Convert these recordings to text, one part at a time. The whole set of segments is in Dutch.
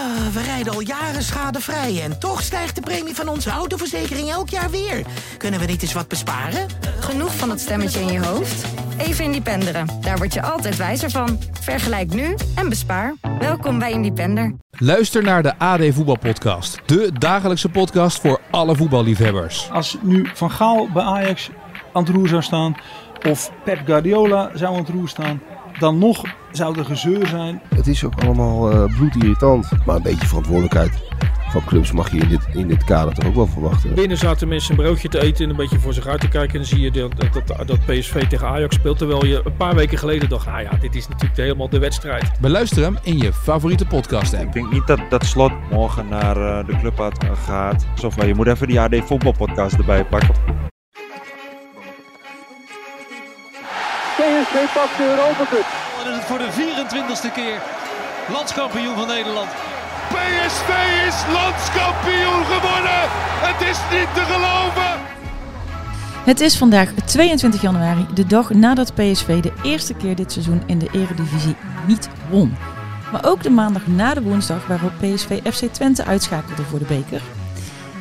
Ah, we rijden al jaren schadevrij en toch stijgt de premie van onze autoverzekering elk jaar weer. Kunnen we niet eens wat besparen? Genoeg van dat stemmetje in je hoofd? Even Independeren. Daar word je altijd wijzer van. Vergelijk nu en bespaar. Welkom bij Independer. Luister naar de AD Voetbalpodcast. De dagelijkse podcast voor alle voetballiefhebbers. Als nu Van Gaal bij Ajax aan het roer zou staan... of Pep Guardiola zou aan het roer staan... dan nog zou er gezeur zijn. Het is ook allemaal uh, bloedirritant. Maar een beetje verantwoordelijkheid van clubs mag je in dit, in dit kader toch ook wel verwachten. Binnen zaten mensen een broodje te eten en een beetje voor zich uit te kijken. En dan zie je dat, dat, dat PSV tegen Ajax speelt. Terwijl je een paar weken geleden dacht, ah ja, dit is natuurlijk helemaal de wedstrijd. Beluister hem in je favoriete podcast app. Ik denk niet dat, dat Slot morgen naar uh, de club uit gaat. Of maar je moet even die AD voetbalpodcast erbij pakken. PSV pakt de Europa Cup. Dan is het voor de 24ste keer landskampioen van Nederland. PSV is landskampioen geworden. Het is niet te geloven. Het is vandaag 22 januari, de dag nadat PSV de eerste keer dit seizoen in de Eredivisie niet won. Maar ook de maandag na de woensdag waarop PSV FC Twente uitschakelde voor de beker.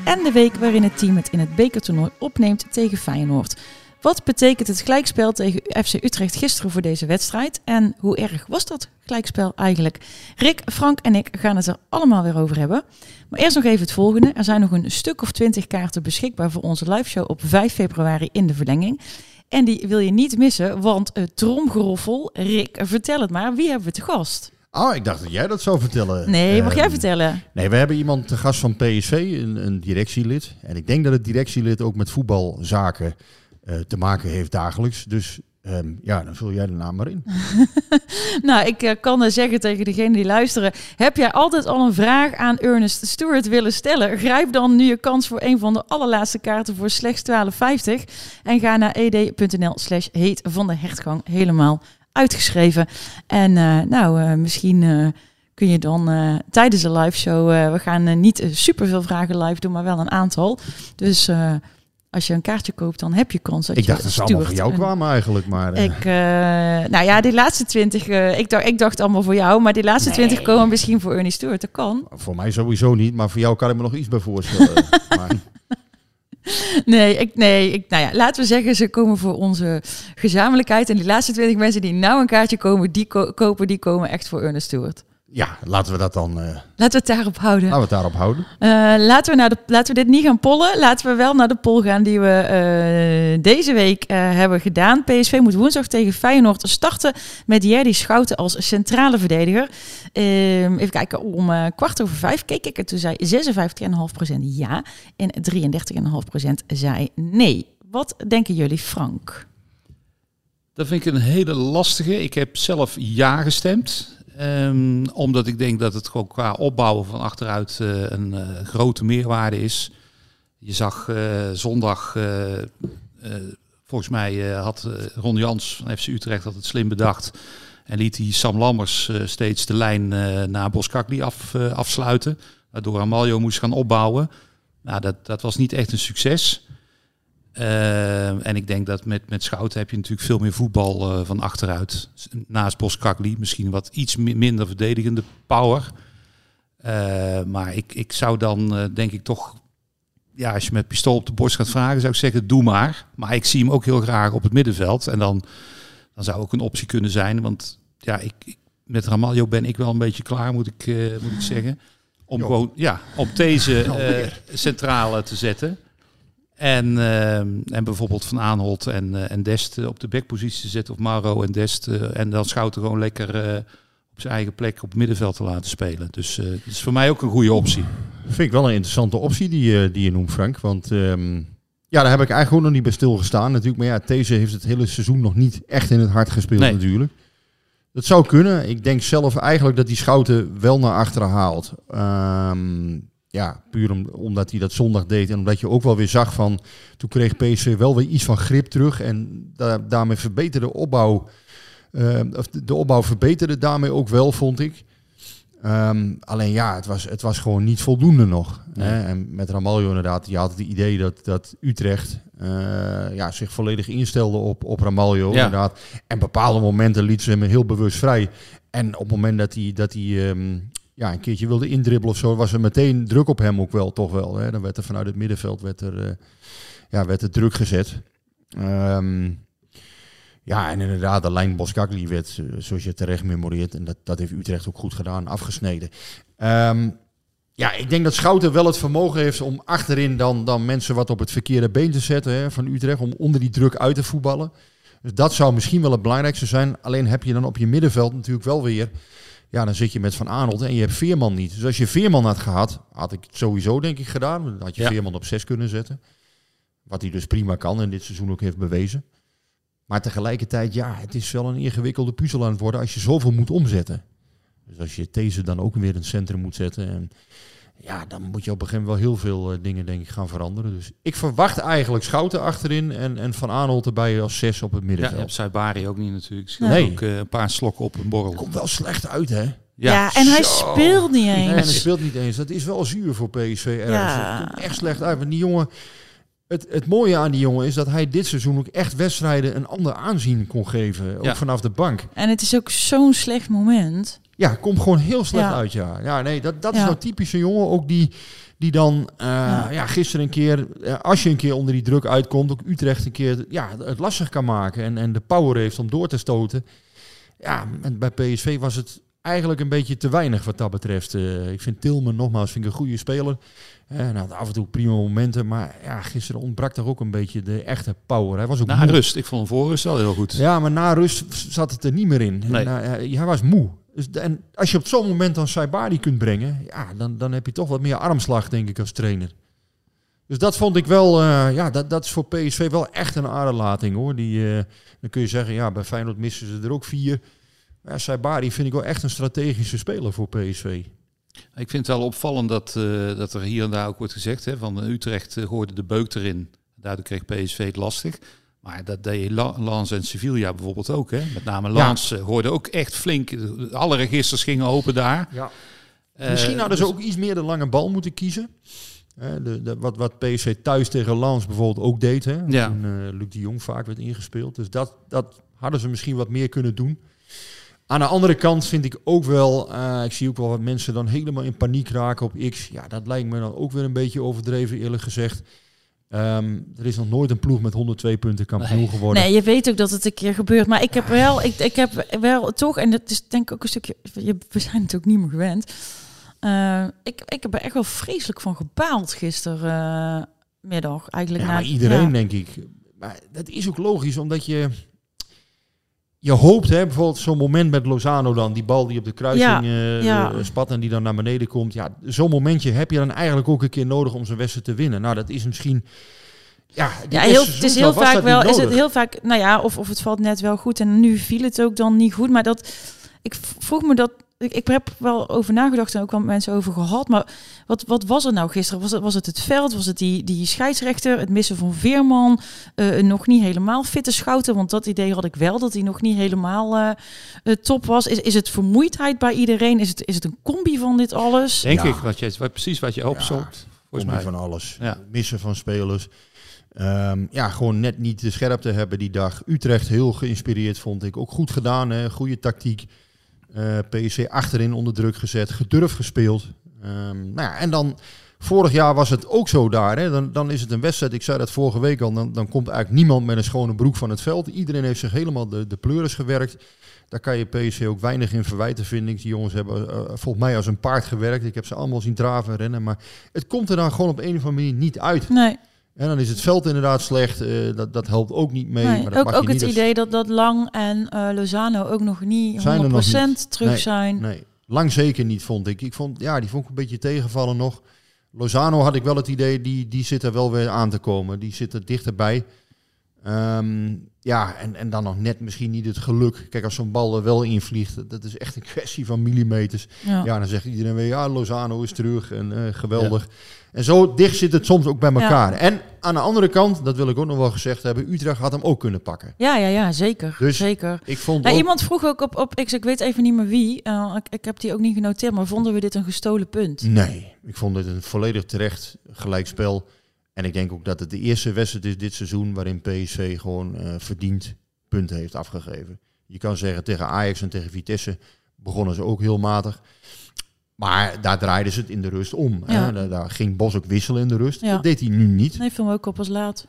En de week waarin het team het in het bekertoernooi opneemt tegen Feyenoord. Wat betekent het gelijkspel tegen FC Utrecht gisteren voor deze wedstrijd? En hoe erg was dat gelijkspel eigenlijk? Rick, Frank en ik gaan het er allemaal weer over hebben. Maar eerst nog even het volgende. Er zijn nog een stuk of twintig kaarten beschikbaar voor onze liveshow op 5 februari in de verlenging. En die wil je niet missen, want het tromgeroffel. Rick, vertel het maar. Wie hebben we te gast? Oh, ik dacht dat jij dat zou vertellen. Nee, mag uh, jij vertellen? Nee, we hebben iemand te gast van PSV, een, een directielid. En ik denk dat het directielid ook met voetbalzaken te maken heeft dagelijks. Dus um, ja, dan vul jij de naam maar in. nou, ik uh, kan er zeggen tegen degenen die luisteren. Heb jij altijd al een vraag aan Ernest Stewart willen stellen? Grijp dan nu je kans voor een van de allerlaatste kaarten voor slechts 12,50. En ga naar ed.nl slash heet van de hertgang helemaal uitgeschreven. En nou, misschien kun je dan tijdens de live show. We gaan niet super veel vragen live doen, maar wel een aantal. Dus als je een kaartje koopt, dan heb je kans dat ik je dacht dat ze allemaal voor jou kwamen eigenlijk, maar... Uh... Ik, uh, nou ja, die laatste twintig, uh, ik, dacht, ik dacht allemaal voor jou, maar die laatste twintig nee. komen misschien voor Ernie Stewart, dat kan. Voor mij sowieso niet, maar voor jou kan ik me nog iets bij voorstellen. maar... Nee, ik, nee ik, nou ja, laten we zeggen, ze komen voor onze gezamenlijkheid. En die laatste twintig mensen die nou een kaartje komen, die ko kopen, die komen echt voor Ernest Stewart. Ja, laten we dat dan. Uh, laten we het daarop houden. Laten we het daarop houden. Uh, laten, we naar de, laten we dit niet gaan pollen. Laten we wel naar de poll gaan die we uh, deze week hebben gedaan. PSV moet woensdag tegen Feyenoord starten met Jerdy Schouten als centrale verdediger. Ehm, even kijken, om kwart over vijf keek ik en toen zei 56,5% ja en 33,5% zei nee. Wat denken jullie, Frank? Dat vind ik een hele lastige. Ik heb zelf ja gestemd. Um, omdat ik denk dat het gewoon qua opbouwen van achteruit uh, een uh, grote meerwaarde is. Je zag uh, zondag, volgens mij had Ron Jans van FC Utrecht dat het slim bedacht. En liet hij Sam Lammers steeds de lijn naar Boskakli af, afsluiten. Waardoor Amaljo moest gaan opbouwen. Nou, dat, dat was niet echt een succes. Uh, en ik denk dat met, met Schouten heb je natuurlijk veel meer voetbal uh, van achteruit. Naast Boskakli misschien wat iets minder verdedigende power. Uh, maar ik, ik zou dan denk ik toch, ja, als je met pistool op de borst gaat vragen, zou ik zeggen doe maar. Maar ik zie hem ook heel graag op het middenveld. En dan, dan zou ook een optie kunnen zijn. Want ja, ik, ik met Ramaljo ben ik wel een beetje klaar, moet ik, moet ik zeggen. Om jo. gewoon ja, op deze centrale te zetten. En, uh, en bijvoorbeeld Van Aanholt en, uh, en Dest uh, op de backpositie te zetten. Of Maro en Dest. en dan Schouten gewoon lekker op zijn eigen plek op het middenveld te laten spelen. Dus dat is voor mij ook een goede optie. Vind ik wel een interessante optie die, die je noemt, Frank. Want um, ja, daar heb ik eigenlijk ook nog niet bij stilgestaan natuurlijk. Maar ja, deze heeft het hele seizoen nog niet echt in het hart gespeeld nee. natuurlijk. Dat zou kunnen. Ik denk zelf eigenlijk dat die Schouten wel naar achteren haalt. Um, ja, puur om, omdat hij dat zondag deed. En omdat je ook wel weer zag van. Toen kreeg PSV wel weer iets van grip terug. En da daarmee verbeterde de opbouw. Uh, of de, de, opbouw verbeterde daarmee ook wel, vond ik. Um, alleen ja, het was, het was gewoon niet voldoende nog. Nee. Hè? En met Ramaljo inderdaad, je had het idee dat, dat Utrecht uh, ja, zich volledig instelde op, op Ramaljo. Ja. Inderdaad. En bepaalde momenten liet ze hem heel bewust vrij. En op het moment dat hij, dat hij um, ja, een keertje wilde indribbelen of zo, was er meteen druk op hem ook wel, toch wel. Hè? Dan werd er vanuit het middenveld werd er, eh, ja, werd er druk gezet. Ehm, ja, en inderdaad, de lijn Boskagli werd, eh, zoals je terecht memoreert, en dat, dat heeft Utrecht ook goed gedaan, afgesneden. Ehm, ja, ik denk dat Schouten wel het vermogen heeft om achterin dan, dan mensen wat op het verkeerde been te zetten hè, van Utrecht, om onder die druk uit te voetballen. Dus dat zou misschien wel het belangrijkste zijn. Alleen heb je dan op je middenveld natuurlijk wel weer ja, dan zit je met Van Arnold en je hebt Veerman niet. Dus als je Veerman had gehad, had ik het sowieso denk ik gedaan. Dan had je Veerman op 6 kunnen zetten. Wat hij dus prima kan en dit seizoen ook heeft bewezen. Maar tegelijkertijd, ja, het is wel een ingewikkelde puzzel aan het worden als je zoveel moet omzetten. Dus als je deze dan ook weer in het centrum moet zetten. En ja, dan moet je op een gegeven moment wel heel veel uh, dingen denk ik gaan veranderen. Dus ik verwacht eigenlijk Schouten achterin en, en Van Arnold erbij als zes op het middenveld. Ja, je Saibari ook niet natuurlijk. Nee. nee. Ook uh, een paar slokken op een borrel. Komt wel slecht uit hè? Ja, ja en hij Zo. speelt niet eens. Nee, hij speelt niet eens. Dat is wel zuur voor PSV ergens. Ja. Het komt echt slecht uit. Want die jongen, het, het mooie aan die jongen is dat hij dit seizoen ook echt wedstrijden een ander aanzien kon geven. Ook Ja. vanaf de bank. En het is ook zo'n slecht moment. Ja, komt gewoon heel slecht Ja. uit, ja. Ja, nee, dat, dat is nou typisch een jongen ook die, die dan, eh, ja. gisteren een keer, eh, als je een keer onder die druk uitkomt, ook Utrecht een keer ja, het lastig kan maken en, en de power heeft om door te stoten. Ja, en bij PSV was het eigenlijk een beetje te weinig wat dat betreft. Eh, ik vind Tilman nogmaals vind ik een goede speler. En had af en toe prima momenten, maar ja, gisteren ontbrak toch ook een beetje de echte power. Hij was ook Na moe. rust. Ik vond hem voor rust wel heel goed. Ja, maar na rust zat het er niet meer in. Nee. Eh, hij was moe. Dus, en als je op zo'n moment dan Saibari kunt brengen, ja, dan, dan heb je toch wat meer armslag, denk ik, als trainer. Dus dat vond ik wel, ja, dat, dat is voor PSV wel echt een aderlating hoor. Die, dan kun je zeggen, ja, bij Feyenoord missen ze er ook vier. Ja, Saibari vind ik wel echt een strategische speler voor PSV. Ik vind het wel opvallend dat, eh, dat er hier en daar ook wordt gezegd, hè, van Utrecht eh, gooide de beuk erin. Daardoor kreeg PSV het lastig. Maar dat deed La- Lans en Sevilla bijvoorbeeld ook. Hè. Met name Lans eh, gooide ook echt flink. Alle registers gingen open daar. Ja. Eh, Misschien hadden ze dus- ook iets meer de lange bal moeten kiezen. Hè, de, de, wat, wat PSV thuis tegen Lans bijvoorbeeld ook deed. Hè? Ja. Toen eh, Luc de Jong vaak werd ingespeeld. Dus dat, dat hadden ze misschien wat meer kunnen doen. Aan de andere kant vind ik ook wel, eh, ik zie ook wel wat mensen dan helemaal in paniek raken op X. Ja, dat lijkt me dan ook weer een beetje overdreven eerlijk gezegd. Ehm, er is nog nooit een ploeg met 102 punten kampioen geworden. Nee, je weet ook dat het een keer gebeurt. Maar ik heb wel, ik, ik heb wel toch, en dat is denk ik ook een stukje, je- we zijn het ook niet meer gewend. Eh, ik, ik heb er echt wel vreselijk van gebaald gistermiddag. eigenlijk Ja, na, maar iedereen ja. denk ik. Maar dat is ook logisch, omdat je... Je hoopt, hè, bijvoorbeeld zo'n moment met Lozano dan, die bal die op de kruising Ja, eh, ja. eh, spat en die dan naar beneden komt. Ja, zo'n momentje heb je dan eigenlijk ook een keer nodig om zijn wedstrijd te winnen. Nou, dat is misschien... Ja, Ja, heel, het is heel vaak wel, is het heel vaak, nou ja, of, of het valt net wel goed en nu viel het ook dan niet goed. Maar dat, ik vroeg me dat, ik, ik heb wel over nagedacht en ook wel met mensen over gehad. Maar wat, wat was er nou gisteren? Was het, was het het veld? Was het die, die scheidsrechter? Het missen van Veerman? eh, een nog niet helemaal fitte schouten? Want dat idee had ik wel, dat hij nog niet helemaal eh, eh, top was. Is, is het vermoeidheid bij iedereen? Is het, is het een combi van dit alles? Denk Ja. ik, wat je, wat, precies wat je opzomt. volgens Combi mij. van alles. Ja. Missen van spelers. Ehm, ja, gewoon net niet de scherpte hebben die dag. Utrecht heel geïnspireerd, vond ik. Ook goed gedaan, hè? goede tactiek. Eh PSC achterin onder druk gezet. Gedurfd gespeeld. Ehm, nou ja, en dan... Vorig jaar was het ook zo daar. Hè? Dan, dan is het een wedstrijd, ik zei dat vorige week al, dan, dan komt eigenlijk niemand met een schone broek van het veld. Iedereen heeft zich helemaal de, de gewerkt. Daar kan je PSC ook weinig in verwijten, vind ik. Die jongens hebben eh, volgens mij als een paard gewerkt. Ik heb ze allemaal zien draven en rennen. Maar het komt er dan gewoon op een of andere manier niet uit. Nee. En dan is het veld inderdaad slecht. eh, dat, dat helpt ook niet mee. Nee, maar dat ook ook het idee dat, dat Lang en eh, Lozano ook nog niet 100% zijn er nog niet. terug Nee, zijn. Nee, lang zeker niet, vond ik. Ik vond, ja, die vond ik een beetje tegenvallen nog. Lozano had ik wel het idee, die, die zit er wel weer aan te komen. Die zit er dichterbij. Ehm, ja, en, en dan nog net misschien niet het geluk. Kijk, als zo'n bal er wel invliegt, dat is echt een kwestie van millimeters. Ja. Ja, dan zegt iedereen weer, ja, Lozano is terug en eh, geweldig. En zo dicht zit het soms ook bij elkaar. Ja. En aan de andere kant, dat wil ik ook nog wel gezegd hebben, Utrecht had hem ook kunnen pakken. Ja, ja, ja, zeker. Dus zeker. ik vond Ja, ook- Iemand vroeg ook op, op X, ik weet even niet meer wie, eh, ik, ik heb die ook niet genoteerd, maar vonden we dit een gestolen punt? Nee, ik vond het een volledig terecht gelijkspel. En ik denk ook dat het de eerste wedstrijd is dit seizoen waarin PSV gewoon eh verdiend punten heeft afgegeven. Je kan zeggen tegen Ajax en tegen Vitesse begonnen ze ook heel matig. Maar daar draaiden ze het in de rust om. Ja. Daar, daar ging Bos ook wisselen in de rust. Ja. Dat deed hij nu niet. Nee, viel me ook op als laat.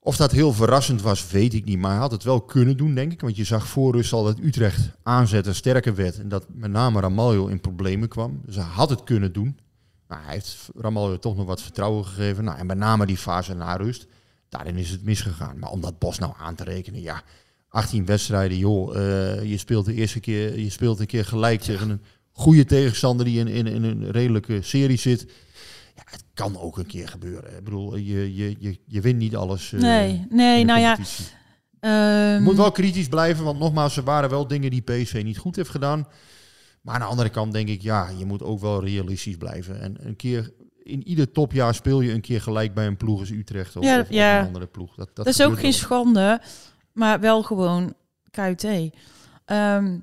Of dat heel verrassend was, weet ik niet. Maar hij had het wel kunnen doen, denk ik. Want je zag voor rust al dat Utrecht aanzetten sterker werd. En dat met name Ramaljo in problemen kwam. Dus hij had het kunnen doen. Nou, hij heeft Ramaljo toch nog wat vertrouwen gegeven. Nou, en met name die fase na rust. Daarin is het misgegaan. Maar om dat Bos nou aan te rekenen, ja... 18 wedstrijden, joh. eh, je speelt de eerste keer, je speelt een keer gelijk tegen een goede tegenstander die in, in, in een redelijke serie zit. Ja, het kan ook een keer gebeuren. Ik bedoel, je, je, je, je wint niet alles. eh, Nee, nee, nou ja. competitie. Je moet wel kritisch blijven, want nogmaals, er waren wel dingen die PSV niet goed heeft gedaan. Maar aan de andere kant denk ik, ja, je moet ook wel realistisch blijven. En een keer, in ieder topjaar speel je een keer gelijk bij een ploeg als Utrecht of, Ja, of- of ja. een andere ploeg. Dat, dat, Dat, is ook geen schande, maar wel gewoon KUT. Ehm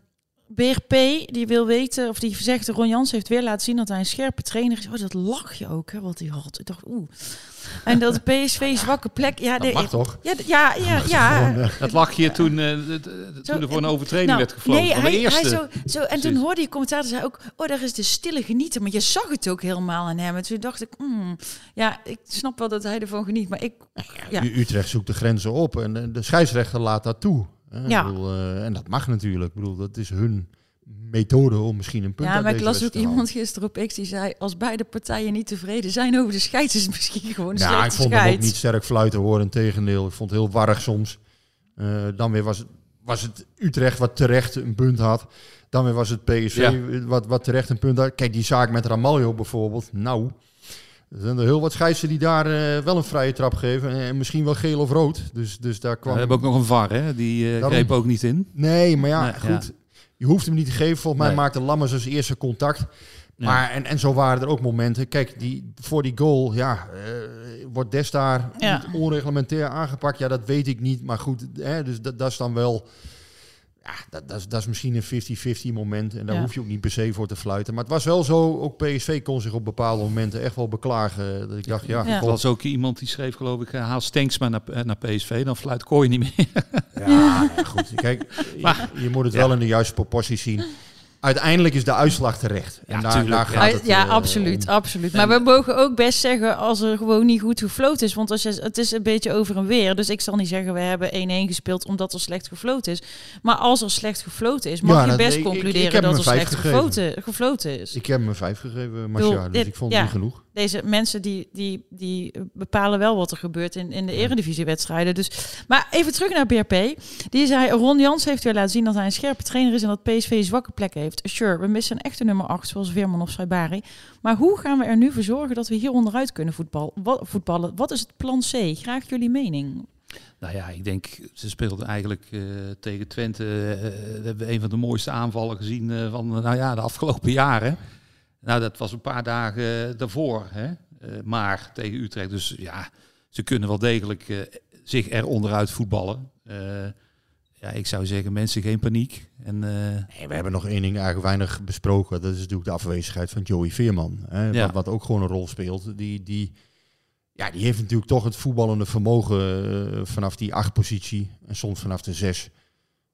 BRP, die wil weten, of die zegt, Ron Jans heeft weer laten zien dat hij een scherpe trainer is. Oh, dat lach je ook, hè, wat hij had. Ik dacht, oeh. En dat PSV zwakke plek. Ja, Dat mag toch? Ja, ja, ja, ja. Gewoon, Dat lag je toen, eh, d- toen er voor een overtreding Nou, werd gefloten. Nee, van de hij, eerste. hij zo, zo, en toen hoorde je commentator zei ook, oh, daar is de stille genieten. Maar je zag het ook helemaal aan hem. En toen dacht ik, hmm, ja, ik snap wel dat hij ervan geniet. Maar ik, ja. U- Utrecht zoekt de grenzen op en eh, de scheidsrechter laat dat toe. Hè. Ja. bedoel, eh, en dat mag natuurlijk. Ik bedoel, dat is hun methode om misschien een punt Ja, maar ik las ook iemand gisteren op X die zei... als beide partijen niet tevreden zijn over de scheids... is het misschien gewoon een Ja, ik vond hem ook niet sterk fluiten hoor. Integendeel, ik vond het heel warrig soms. Eh, dan weer was het, was het Utrecht wat terecht een punt had. Dan weer was het PSV Ja. wat, wat terecht een punt had. Kijk, die zaak met Ramaljo bijvoorbeeld. Nou, er zijn er heel wat scheidsen die daar eh, wel een vrije trap geven. En misschien wel geel of rood. Dus, dus daar kwam... We hebben ook nog een VAR, hè? Die eh, Daarom- greep ook niet in. Nee, maar ja, Nee, goed. ja. Je hoeft hem niet te geven. Volgens mij Nee. maakte Lammers als eerste contact. Ja. Maar, en, en zo waren er ook momenten. Kijk, die, voor die goal, ja, eh, wordt Des daar Ja. onreglementair aangepakt. Ja, dat weet ik niet. Maar goed, hè, dus dat, dat is dan wel... Ja, dat, dat, is, dat is misschien een 50-50 moment. En daar Ja. hoef je ook niet per se voor te fluiten. Maar het was wel zo, ook PSV kon zich op bepaalde momenten echt wel beklagen. Dat ik dacht, ja, Ja. Er was ook iemand die schreef, geloof ik, eh, haal Stenks maar naar, eh, naar PSV. Dan fluit Kooi niet meer. Ja, ja, goed. Kijk, Maar- je, je moet het Ja. wel in de juiste proporties zien. Uiteindelijk is de uitslag terecht. En Ja, daar, tuurlijk, daar ja. gaat Ja, het ja, absoluut, om. absoluut. Maar we mogen ook best zeggen als er gewoon niet goed gefloten is. Want als je, het is een beetje over en weer. Dus ik zal niet zeggen we hebben 1-1 gespeeld omdat er slecht gefloten is. Maar als er slecht gefloten is, mag Ja, je best ik- ik- ik concluderen dat er slecht gefloten, gefloten is. Ik heb hem een vijf gegeven, Marcia, dus dit- ik vond ja. het niet genoeg. Deze mensen die, die, die bepalen wel wat er gebeurt in, in de eredivisiewedstrijden. Dus, maar even terug naar BRP. Die zei, Ron Jans heeft weer laten zien dat hij een scherpe trainer is en dat PSV zwakke plekken heeft. Sure, we missen een echte nummer 8, zoals Weerman of Saibari. Maar hoe gaan we er nu voor zorgen dat we hier onderuit kunnen wat, voetballen? Wat is het plan C? Graag jullie mening. Nou ja, ik denk, ze speelden eigenlijk eh, tegen Twente. eh, we hebben een van de mooiste aanvallen gezien van nou ja, de afgelopen jaren. Nou, dat was een paar dagen daarvoor. Hè? Maar tegen Utrecht. Dus ja, ze kunnen wel degelijk zich er onderuit voetballen. Ja, ik zou zeggen, mensen geen paniek. En, eh, Nee, we hebben nog één ding eigenlijk weinig besproken. Dat is natuurlijk de afwezigheid van Joey Veerman. Hè, Ja. wat, wat ook gewoon een rol speelt. Die, die, ja, die heeft natuurlijk toch het voetballende vermogen eh, vanaf die acht positie. En soms vanaf de zes.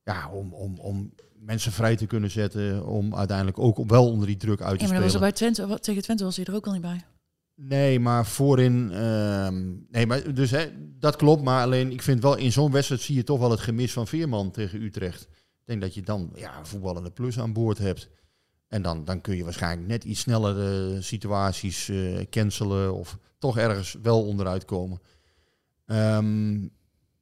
Ja, om, om, om mensen vrij te kunnen zetten. Om uiteindelijk ook wel onder die druk uit te Ja, maar dat was er spelen. bij Twente, wat- tegen Twente was hij er ook al niet bij. Nee, maar voorin. ehm, nee, maar dus hè, dat klopt. Maar alleen, ik vind wel in zo'n wedstrijd zie je toch wel het gemis van Veerman tegen Utrecht. Ik denk dat je dan ja, een voetballende plus aan boord hebt. En dan, dan kun je waarschijnlijk net iets sneller eh, situaties eh, cancelen. Of toch ergens wel onderuit komen. Ehm,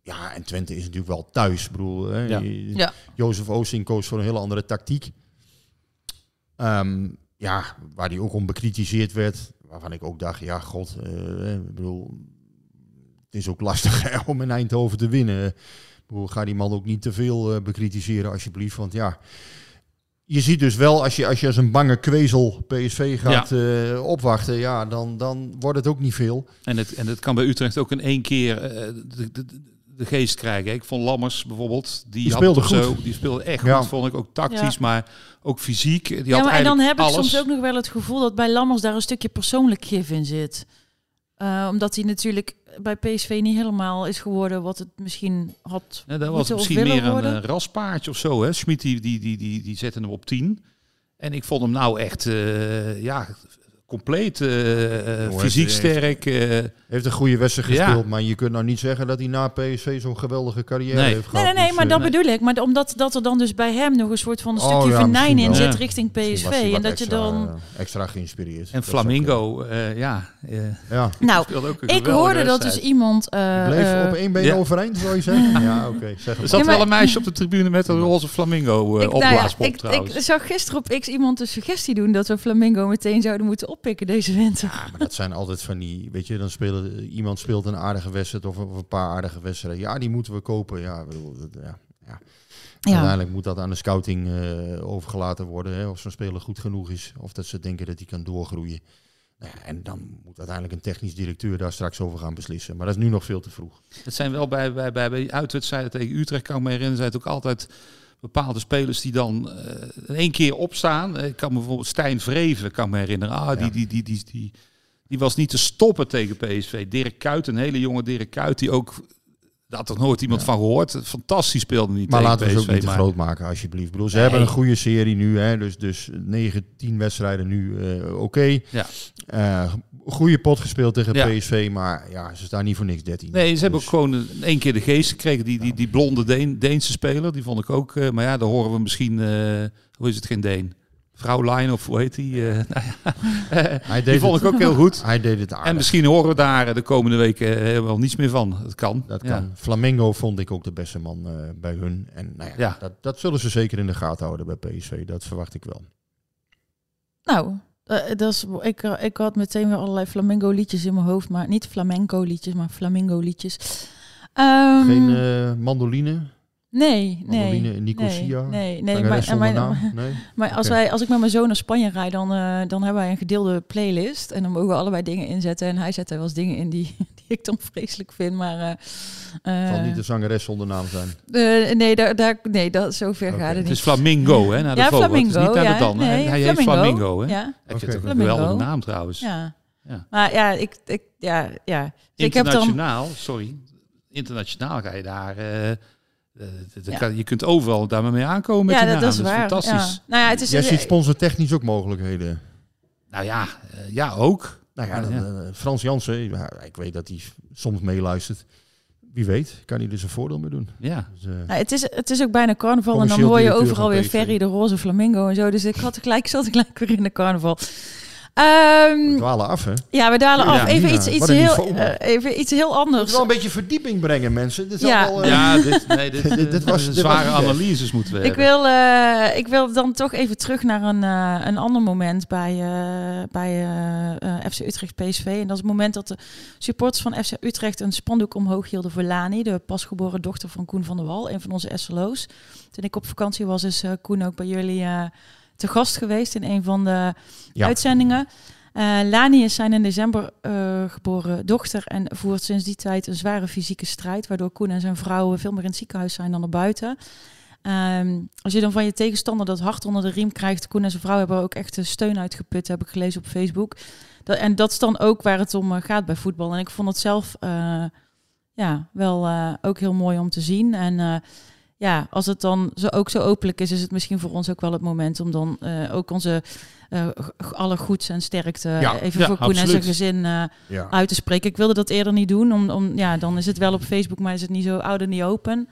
ja, en Twente is natuurlijk wel thuis. Ik bedoel, hè, Ja. je- Ja. Jozef Oosting koos voor een hele andere tactiek. Ehm, ja, waar die ook om bekritiseerd werd. Waarvan ik ook dacht, ja, god, eh, ik bedoel, het is ook lastig hè, om in Eindhoven te winnen. Ik bedoel, ga die man ook niet te veel eh, bekritiseren, alsjeblieft. Want ja, je ziet dus wel, als je als, je als een bange kwezel PSV gaat eh, opwachten, ja, dan, dan wordt het ook niet veel. En het, en het kan bij Utrecht ook in één keer de, de, de geest krijgen. Ik vond Lammers bijvoorbeeld, die, Die had speelde het goed. Zo, die speelde echt Ja. goed, vond ik ook tactisch, Ja. maar ook fysiek. Die ja, had maar en dan heb ik soms ook nog wel het gevoel dat bij Lammers daar een stukje persoonlijk gif in zit. Eh, omdat hij natuurlijk bij PSV niet helemaal is geworden wat het misschien had Ja, dat was misschien meer een worden. eh, raspaardje of zo. Hè? Schmid die, die, die, die, die zette hem op 10. En ik vond hem nou echt, eh, ja, compleet eh, eh, fysiek heeft- sterk. eh, heeft een goede wedstrijd Ja. gespeeld, maar je kunt nou niet zeggen dat hij na PSV zo'n geweldige carrière Nee. heeft Nee, gehad. nee, nee, Dus, maar dat bedoel ik. Maar omdat dat er dan dus bij hem nog een soort van een Oh, stukje ja, venijn misschien in zit Ja. richting PSV. was hij En dat je extra, dan... eh, extra geïnspireerd. en Flamingo, eh, ja. eh, Ja. Nou, een ik hoorde dat dus iemand... eh, Bleef op één been ja. overeind, zou je zeggen? Ja, oké. zeg Er zat wel een meisje op de tribune met een roze flamingo eh ik, nou ik, zag gisteren op X iemand de suggestie doen dat we Flamingo meteen zouden moeten oppikken deze winter. Ja, maar dat zijn altijd van die, weet je, dan spelen iemand speelt een aardige wedstrijd of, of een paar aardige wedstrijden. Ja, die moeten we kopen. Ja, ik bedoel, dat, ja, ja. Ja. Uiteindelijk moet dat aan de scouting eh, overgelaten worden. Hè, of zo'n speler goed genoeg is. Of dat ze denken dat hij kan doorgroeien. Nou ja, en dan moet uiteindelijk een technisch directeur daar straks over gaan beslissen. Maar dat is nu nog veel te vroeg. Het zijn wel bij, bij, bij, bij die uitwedstrijden tegen Utrecht, kan ik me herinneren, zijn het ook altijd bepaalde spelers die dan eh, in één keer opstaan. Ik kan me bijvoorbeeld Stijn Vreven, kan me herinneren. Ah, die, die, die, die, die was niet te stoppen tegen PSV. Dirk Kuyt, een hele jonge Dirk Kuyt, die ook... Daar had toch nooit iemand van gehoord. Fantastisch speelde niet Maar laten we het ook niet te groot maken, alsjeblieft. Bedoel, ze Nee. hebben een goede serie nu. Hè, dus, dus 9, 10 wedstrijden nu eh, oké. Ja. Eh, goede pot gespeeld tegen Ja. PSV. Maar ja, ze staan niet voor niks 13. Nee, ze hebben Dus- ook gewoon een- één keer de geest gekregen. Die, die, die blonde Deen, Deense speler, die vond ik ook. eh, maar ja, daar horen we misschien... hoe is het geen Deen? Vrouw Line of hoe heet die? Eh, nou ja. Hij die deed vond het- ik ook heel goed. Hij deed het aardig. En misschien horen we daar de komende weken eh, helemaal niets meer van. Dat kan. Dat Ja. kan. Flamengo vond ik ook de beste man eh, bij hun. En nou ja, Ja. Dat, dat zullen ze zeker in de gaten houden bij PSV. Dat verwacht ik wel. Nou, dat is, ik, ik had meteen weer allerlei flamingo liedjes in mijn hoofd. Maar niet flamenco liedjes, maar flamingo liedjes. Ehm, Geen eh, mandoline? Nee, nee. Mandoline in Nicosia? Nee, nee. nee maar, mijn-? Nee? maar als, wij, als ik met mijn zoon naar Spanje rijd, dan, eh, dan hebben wij een gedeelde playlist. En dan mogen we allebei dingen inzetten. En hij zet er wel eens dingen in die, die ik dan vreselijk vind. Maar, eh, Het zal eh, niet de zangeres zonder naam zijn. eh, nee, daar, daar, nee dat, zover Oké. gaat het Het niet. is Flamingo, hè? Naar de Ja, vogel. Het is niet naar ja. de dan. hè? Nee, Hij heet Flamingo, Flamingo, hè? ja. Heb je Oké. toch een geweldige naam trouwens. Ja. Ja. Maar ja, ik, ik, ja, ja. Dus ik heb dan... Internationaal, sorry. Internationaal ga je daar... eh, Ja. kan- je kunt overal daar mee aankomen met Ja, die dat, naam. dat is waar. fantastisch. Ja. Nou ja, het is Jij ziet sponsortechnisch ook mogelijkheden. Nou ja, eh, ja ook. Nou ja, dan, eh, Frans Jansen, ja, ik weet dat hij soms meeluistert. Wie weet, kan hij er zijn voordeel mee doen. Ja. Dus, eh, Nou, het, is, het is ook bijna carnaval en dan hoor je overal weer. Ferry de Roze Flamingo en zo. Dus ik had gelijk, zat gelijk weer in de carnaval. Ehm, we dwalen af, hè? ja, we dalen af. Even, iets, iets, een heel, eh, even iets heel Het anders. wel een beetje verdieping brengen, mensen. Dit is Ja. allemaal, eh, Ja, dit, nee, dit, Dit- was- was zware analyses moeten we Ik hebben. wil, eh, ik wil dan toch even terug naar een, eh, een ander moment bij, eh, bij FC Utrecht PSV. En dat is het moment dat de supporters van FC Utrecht een spandoek omhoog hielden voor Lani, de pasgeboren dochter van Koen van der Wal, een van onze SLO's. Toen ik op vakantie was, is eh, Koen ook bij jullie eh, te gast geweest in een van de Ja. uitzendingen. Eh, Lani is zijn in december eh, geboren dochter en voert sinds die tijd een zware fysieke strijd, waardoor Koen en zijn vrouw veel meer in het ziekenhuis zijn dan erbuiten. Ehm, als je dan van je tegenstander dat hart onder de riem krijgt, Koen en zijn vrouw hebben er ook echt steun uitgeput, heb ik gelezen op Facebook. Dat, en dat is dan ook waar het om eh, gaat bij voetbal. En ik vond het zelf ja, wel ook heel mooi om te zien. En ja, als het dan zo, ook zo openlijk is, is het misschien voor ons ook wel het moment om dan eh, ook onze eh, g- alle goeds en sterkte Ja, even ja, voor Koen en zijn gezin eh, ja. uit te spreken. Ik wilde dat eerder niet doen, om, om, ja, dan is het wel op Facebook, maar is het niet zo oud en niet open.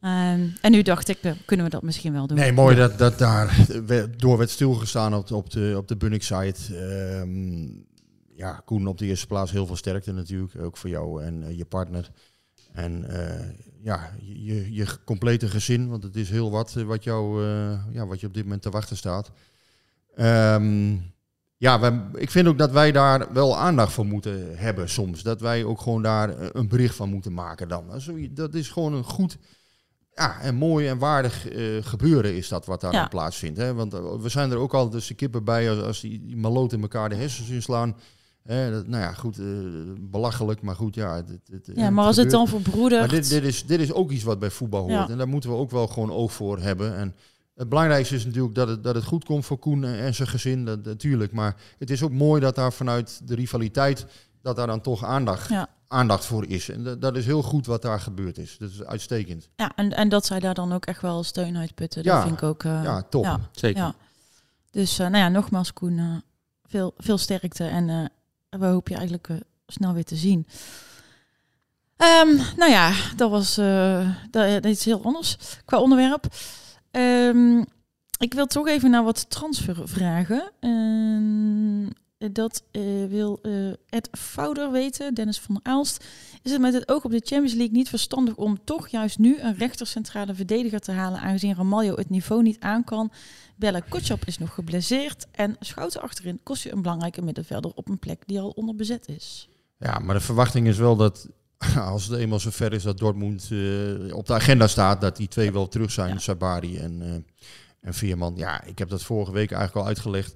Ehm, en nu dacht ik, eh, kunnen we dat misschien wel doen. Nee, mooi dat, dat daar we- door werd stilgestaan op, op de, op de Bunnik-site. Ehm, ja, Koen op de eerste plaats heel veel sterkte natuurlijk. Ook voor jou en eh, je partner. En eh, ja, je, je complete gezin. Want het is heel wat eh, wat, jou, eh, ja, wat je op dit moment te wachten staat. Ehm, ja, wij- ik vind ook dat wij daar wel aandacht voor moeten hebben soms. Dat wij ook gewoon daar eh, een bericht van moeten maken dan. Dat is- Dat is gewoon een goed ja, en mooi en waardig gebeuren is dat wat daar Ja. plaatsvindt. Hè? Want we zijn er ook altijd als de kippen bij als, als die, die maloten elkaar de hersens inslaan. Hè, dat, nou ja, goed, eh, belachelijk, maar goed, ja. Het, het, het- ja, maar als het dan verbroedert... Maar dit, dit, is, dit is ook iets wat bij voetbal hoort. Ja. En daar moeten we ook wel gewoon oog voor hebben. En het belangrijkste is natuurlijk dat het, dat het goed komt voor Koen en, zijn gezin, dat, natuurlijk. Maar het is ook mooi dat daar vanuit de rivaliteit, dat daar dan toch aandacht, Ja. aandacht voor is. En dat, dat is heel goed wat daar gebeurd is. Dat is uitstekend. Ja, en, en dat zij daar dan ook echt wel steun uit putten, Ja, dat vind ik ook... eh, ja, top. Ja, Zeker. ja. Dus nou ja, nogmaals Koen, veel, veel sterkte en we hopen je eigenlijk snel weer te zien. Um, nou ja, dat was dat, iets heel anders qua onderwerp. Um, ik wil toch even naar wat transfer vragen. Uh, dat uh, wil uh, Ed Fouder weten, Dennis van Aalst. Is het met het oog op de Champions League niet verstandig om toch juist nu een rechtercentrale verdediger te halen, aangezien Ramaljo het niveau niet aan kan? Bella Kotschap is nog geblesseerd en Schouten achterin kost je een belangrijke middenvelder op een plek die al onder bezet is. Ja, maar de verwachting is wel dat als het eenmaal zover is dat Dortmund uh, op de agenda staat, dat die twee wel terug zijn, ja. Sabari en en Veerman, ja, ik heb dat vorige week eigenlijk al uitgelegd.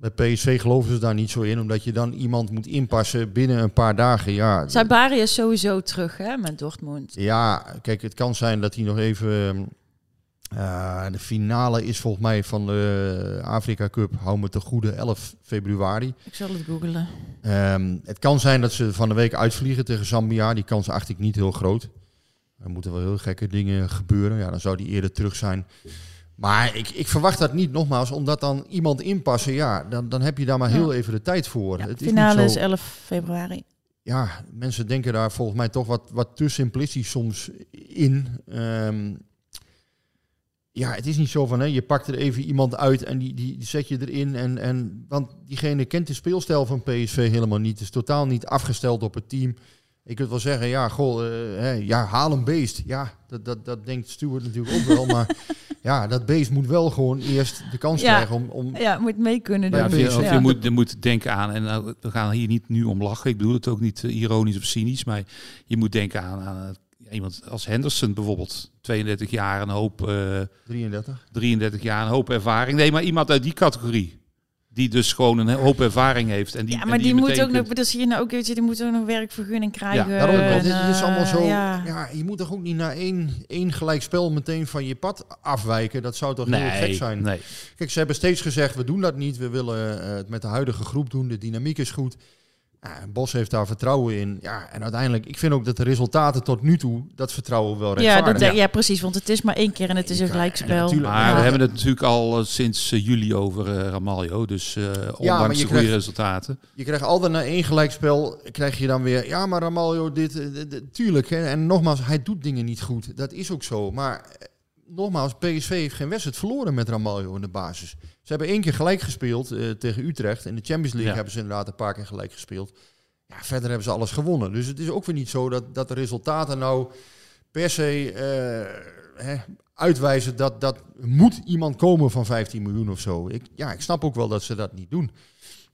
Bij PSV geloven ze daar niet zo in, omdat je dan iemand moet inpassen binnen een paar dagen. Ja. Sabari is sowieso terug hè, met Dortmund. Ja, kijk, het kan zijn dat hij nog even... Uh, de finale is volgens mij van de Afrika Cup, hou me te goede, 11 februari. Ik zal het googelen. Um, het kan zijn dat ze van de week uitvliegen tegen Zambia. Die kans acht ik niet heel groot. Er moeten wel heel gekke dingen gebeuren. Ja, dan zou die eerder terug zijn. Maar ik, ik verwacht dat niet nogmaals, omdat dan iemand inpassen, ja, dan, dan heb je daar maar heel even de tijd voor. Ja, het finale is, zo, is 11 februari. Ja, mensen denken daar volgens mij toch wat, wat te simplistisch soms in. Um, ja, het is niet zo van, hè, je pakt er even iemand uit en die, die, die zet je erin. En, en, want diegene kent de speelstijl van PSV helemaal niet. Het is totaal niet afgesteld op het team. Ik kunt wel zeggen, ja, goh, uh, hè, ja, haal een beest. Ja, dat, dat, dat denkt Stuart natuurlijk ook wel. maar ja, dat beest moet wel gewoon eerst de kans krijgen om, om... Ja, moet mee kunnen doen. Ja, je, of je, moet, je moet denken aan, en nou, we gaan hier niet nu om lachen. Ik bedoel het ook niet uh, ironisch of cynisch. Maar je moet denken aan, aan iemand als Henderson bijvoorbeeld. 32 jaar, een hoop... Uh, 33. 33 jaar, een hoop ervaring. Nee, maar iemand uit die categorie. Die dus gewoon een hoop ervaring heeft. En die, ja, maar die, die moet ook nog, dat zie je nou ook, weet je, die moet ook nog werkvergunning krijgen. Ja, daarom, en, dit is allemaal zo. Ja. ja. je moet toch ook niet na één, één gelijk spel meteen van je pad afwijken. Dat zou toch nee, heel gek zijn. Nee. Kijk, ze hebben steeds gezegd, we doen dat niet. We willen uh, het met de huidige groep doen. De dynamiek is goed. Ja, Bos heeft daar vertrouwen in. Ja, en uiteindelijk, ik vind ook dat de resultaten tot nu toe dat vertrouwen wel rechtvaardigen. Ja, dat, ja. precies, want het is maar één keer en het is een gelijkspel. Maar we hebben het natuurlijk al uh, sinds uh, juli over uh, Ramaljo, dus ondanks de goede resultaten. Je krijgt altijd na één gelijkspel, krijg je dan weer, ja maar Ramaljo dit, tuurlijk. Hè, en nogmaals, hij doet dingen niet goed, dat is ook zo. Maar nogmaals, PSV heeft geen wedstrijd verloren met Ramaljo in de basis. Ze hebben één keer gelijk gespeeld uh, tegen Utrecht. In de Champions League hebben ze inderdaad een paar keer gelijk gespeeld. Ja, verder hebben ze alles gewonnen. Dus het is ook weer niet zo dat, dat de resultaten nou per se uh, hè, uitwijzen dat, dat moet iemand komen van 15 miljoen of zo. Ik, ja, ik snap ook wel dat ze dat niet doen.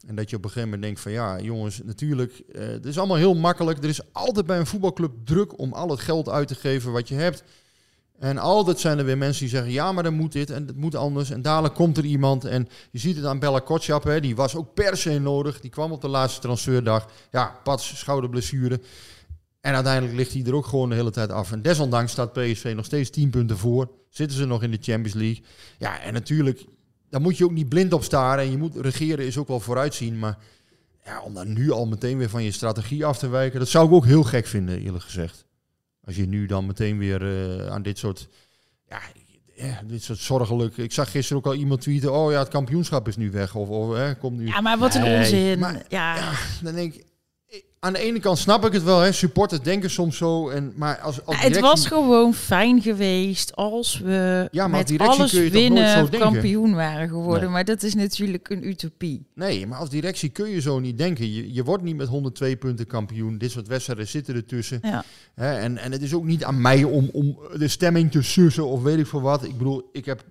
En dat je op een gegeven moment denkt van ja, jongens, natuurlijk, uh, het is allemaal heel makkelijk. Er is altijd bij een voetbalclub druk om al het geld uit te geven wat je hebt. En altijd zijn er weer mensen die zeggen, ja, maar dan moet dit en het moet anders. En dadelijk komt er iemand en je ziet het aan Bella Kotschap, hè, die was ook per se nodig. Die kwam op de laatste transferdag. Ja, Pats, schouderblessure. En uiteindelijk ligt hij er ook gewoon de hele tijd af. En desondanks staat PSV nog steeds 10 punten voor. Zitten ze nog in de Champions League. Ja, en natuurlijk, daar moet je ook niet blind op staren. En je moet regeren is ook wel vooruitzien. Maar ja, om dan nu al meteen weer van je strategie af te wijken, dat zou ik ook heel gek vinden, eerlijk gezegd. Als je nu dan meteen weer uh, aan dit soort, ja, ja, dit soort zorgelijk. Ik zag gisteren ook al iemand tweeten: Oh ja, het kampioenschap is nu weg. Of, of hè, komt nu. Ja, maar wat een nee. onzin. Maar, ja. ja. dan denk ik, aan de ene kant snap ik het wel, hè. supporters denken soms zo. En, maar als, als directie... Het was gewoon fijn geweest als we ja, maar met alles winnen kampioen waren geworden. Nee. Maar dat is natuurlijk een utopie. Nee, maar als directie kun je zo niet denken. Je, je wordt niet met 102 punten kampioen. Dit soort wedstrijden zitten ertussen. Ja. Hè, en, en het is ook niet aan mij om, om de stemming te sussen of weet ik veel wat. Ik bedoel, ik heb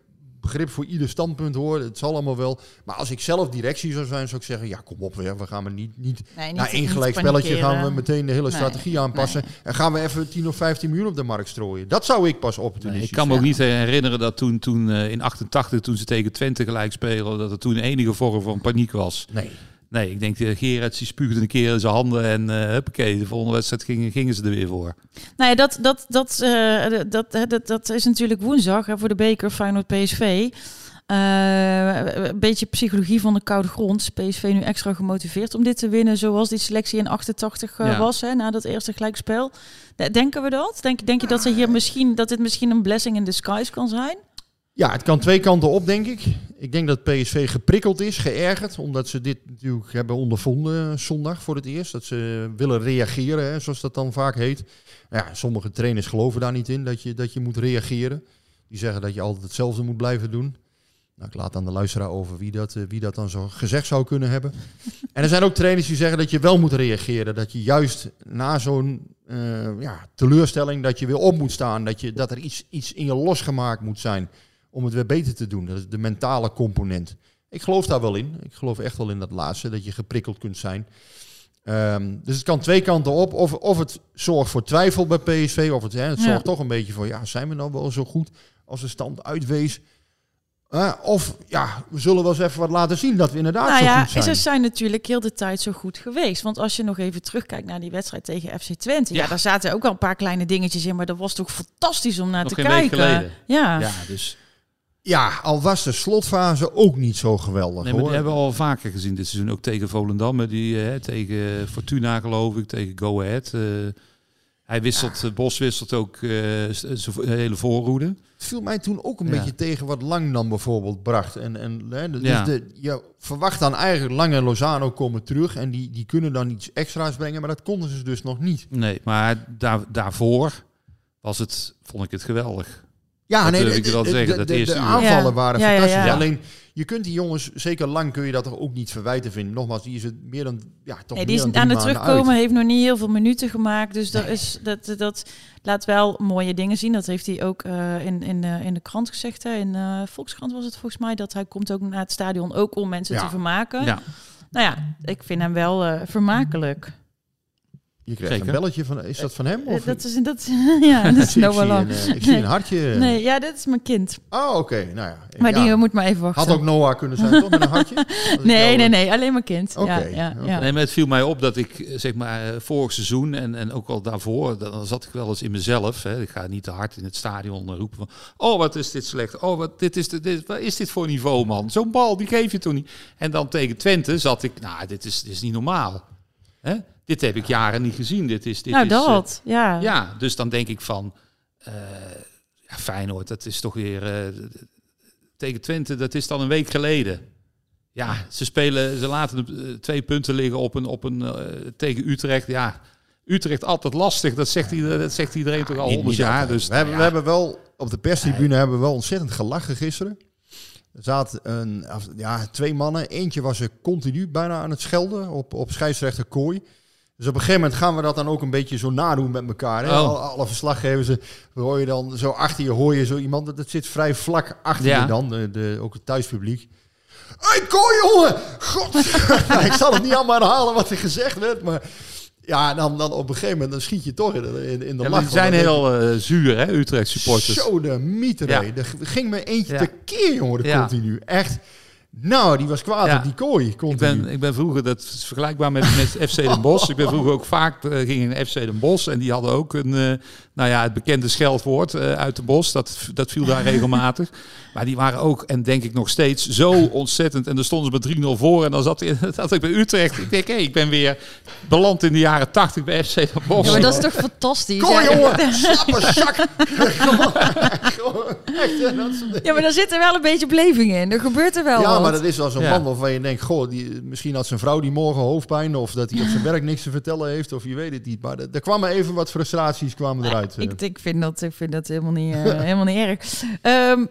begrip voor ieder standpunt hoor. Het zal allemaal wel. Maar als ik zelf directie zou zijn, zou ik zeggen: ja, kom op, we gaan we niet, niet, nee, niet na één gelijk spelletje gaan we meteen de hele strategie aanpassen. Nee. En gaan we even 10 of 15 miljoen op de markt strooien. Dat zou ik pas opportunistisch. ik kan me ook niet herinneren dat toen, toen uh, in 88, toen ze tegen Twente gelijk spelen, dat er toen enige vorm van paniek was. Nee. Nee, ik denk dat Gerard die spuugde een keer in zijn handen en uh, huppakee, de volgende wedstrijd gingen, gingen ze er weer voor. Nou ja, dat, dat, dat, uh, dat, dat, dat, dat is natuurlijk woensdag hè, voor de beker Feyenoord PSV. Uh, een beetje psychologie van de koude grond. PSV nu extra gemotiveerd om dit te winnen, zoals die selectie in 88 uh, ja. was, hè, na dat eerste gelijkspel. Denken we dat? Denk, denk je dat, ze hier misschien, dat dit misschien een blessing in disguise kan zijn? Ja, het kan twee kanten op, denk ik. Ik denk dat PSV geprikkeld is, geërgerd, omdat ze dit natuurlijk hebben ondervonden zondag voor het eerst. Dat ze willen reageren, hè, zoals dat dan vaak heet. Ja, sommige trainers geloven daar niet in, dat je, dat je moet reageren. Die zeggen dat je altijd hetzelfde moet blijven doen. Nou, ik laat aan de luisteraar over wie dat, eh, wie dat dan zo gezegd zou kunnen hebben. en er zijn ook trainers die zeggen dat je wel moet reageren. Dat je juist na zo'n eh, ja, teleurstelling, dat je weer op moet staan. Dat, je, dat er iets, iets in je losgemaakt moet zijn om het weer beter te doen. Dat is de mentale component. Ik geloof daar wel in. Ik geloof echt wel in dat laatste, dat je geprikkeld kunt zijn. Ehm, dus het kan twee kanten op. Of, of het zorgt voor twijfel bij PSV, of het, hè, het Ja. zorgt toch een beetje voor, ja, zijn we nou wel zo goed als de stand uitwees? Eh, of ja, we zullen wel eens even wat laten zien dat we inderdaad Nou zo ja, goed zijn. ze zijn natuurlijk heel de tijd zo goed geweest. Want als je nog even terugkijkt naar die wedstrijd tegen FC Twente. Ja, Ja. daar zaten ook wel een paar kleine dingetjes in. Maar dat was toch fantastisch om naar Nog te geen week kijken. geleden. Ja. Ja, dus Ja, al was de slotfase ook niet zo geweldig nee, maar hoor. die hebben we al vaker gezien dit seizoen. Ook tegen Volendam, hè, die, eh, tegen Fortuna geloof ik, tegen Go Ahead. eh, hij wisselt, eh, Bos wisselt ook zijn hele voorroede. Het viel mij toen ook een Ja. beetje tegen wat Lang dan bijvoorbeeld bracht. En, en, hè, dus Ja. de, je verwacht dan eigenlijk Lang en Lozano komen terug. En die, die kunnen dan iets extra's brengen. Maar dat konden ze dus nog niet. Nee, maar daar, daarvoor was het, vond ik het geweldig. Ja, Dat nee, ik wel zeggen, de- dat de- eerste de uur. aanvallen Ja. waren Ja, ja, fantastisch. ja. Alleen, je kunt die jongens, zeker Lang, kun je dat toch ook niet verwijten vinden. Nogmaals, die is het meer dan, ja, toch Nee, die meer is dan aan het terugkomen, uit. heeft nog niet heel veel minuten gemaakt. Dus dat, is, dat, dat laat wel mooie dingen zien. Dat heeft hij ook eh, in, in, de in de krant gezegd. Hè. In eh Volkskrant was het volgens mij. Dat hij komt ook naar het stadion ook om mensen Ja. te vermaken. Ja. Nou ja, ik vind hem wel eh, vermakelijk. Je krijgt Zeker. een belletje van, is dat van hem? Eh, Of? dat is, dat, ja, dat is ik, Noah een, eh, ik zie een hartje. Nee, ja, dat is mijn kind. Oh, oké. Nou ja. Maar Ja. die moet maar even wachten. Had ook Noah kunnen zijn, toch? Met een hartje? Nee, nee, nee, alleen mijn kind. Oké, Ja, ja, ja. Nee, maar het viel mij op dat ik, eh, zeg maar, eh, vorig seizoen en, en ook al daarvoor, dan dan zat ik wel eens in mezelf. Hè. Ik ga niet te hard in het stadion eh, roepen van, oh, wat is dit slecht. Oh, wat, dit is, de, dit, wat is dit voor niveau, man? Zo'n bal, die geef je toch niet. En dan tegen Twente zat ik, nou, dit is, dit is niet normaal. Hè? Dit heb ik jaren niet gezien. Dit is, dit nou, is, eh, dat. ja. ja, dus dan denk ik van, eh ja, Feyenoord, dat is toch weer eh, tegen Twente, dat is dan een week geleden. Ja, ze spelen, ze laten de, twee punten liggen op een, op een eh, tegen Utrecht. Ja, Utrecht altijd lastig. Dat zegt iedereen, dat zegt iedereen toch al honderd jaar. Dus we, hebben, ja. we hebben wel op de perstribune hebben we wel ontzettend gelachen gisteren. Er zaten een, ja, twee mannen. Eentje was er continu bijna aan het schelden op, op scheidsrechter Kooi. Dus op een gegeven moment gaan we dat dan ook een beetje zo nadoen met elkaar. Hè? Oh. Alle, alle verslaggevers eh, hoor je dan zo achter je hoor je zo iemand. Dat, dat zit vrij vlak achter Ja. je dan, de, de, ook het thuispubliek. Hé, hey, Kooi jongen! God! ik zal het niet allemaal herhalen wat er gezegd werd, maar... Ja, dan, dan op een gegeven moment dan schiet je toch in, in, in de Ja, lach. die zijn heel eh, zuur, hè, Utrecht supporters. zo de mieter, Ja. Er ging me eentje Ja. tekeer, jongen, continu. Echt. Nou, die was kwaad Ja. op die kooi, Ik ben, ik ben vroeger, dat is vergelijkbaar met, met FC Den Bosch. Ik ben vroeger ook vaak, uh, ging in FC Den Bosch en die hadden ook een, uh, nou ja, het bekende scheldwoord uh, uit de Bos. Dat, dat viel daar regelmatig. Maar die waren ook, en denk ik nog steeds, zo ontzettend. En dan stonden ze met 3-0 voor en dan zat, zat ik bij Utrecht. Ik denk, hé, hey, ik ben weer beland in de jaren 80 bij FC Den Bosch. Ja, maar dat is toch fantastisch? Kom Ja. jongen, slappe zak. Ja, maar daar zit er wel een beetje beleving in. Er gebeurt er wel Ja, wat. maar dat is wel zo'n Ja. man waarvan je denkt... Goh, die, misschien had zijn vrouw die morgen hoofdpijn... of dat hij op zijn werk niks te vertellen heeft... of je weet het niet. Maar er er kwamen even wat frustraties kwamen eruit. eh. Ik, ik, vind dat, ik vind dat helemaal niet, eh, helemaal niet erg. Ehm,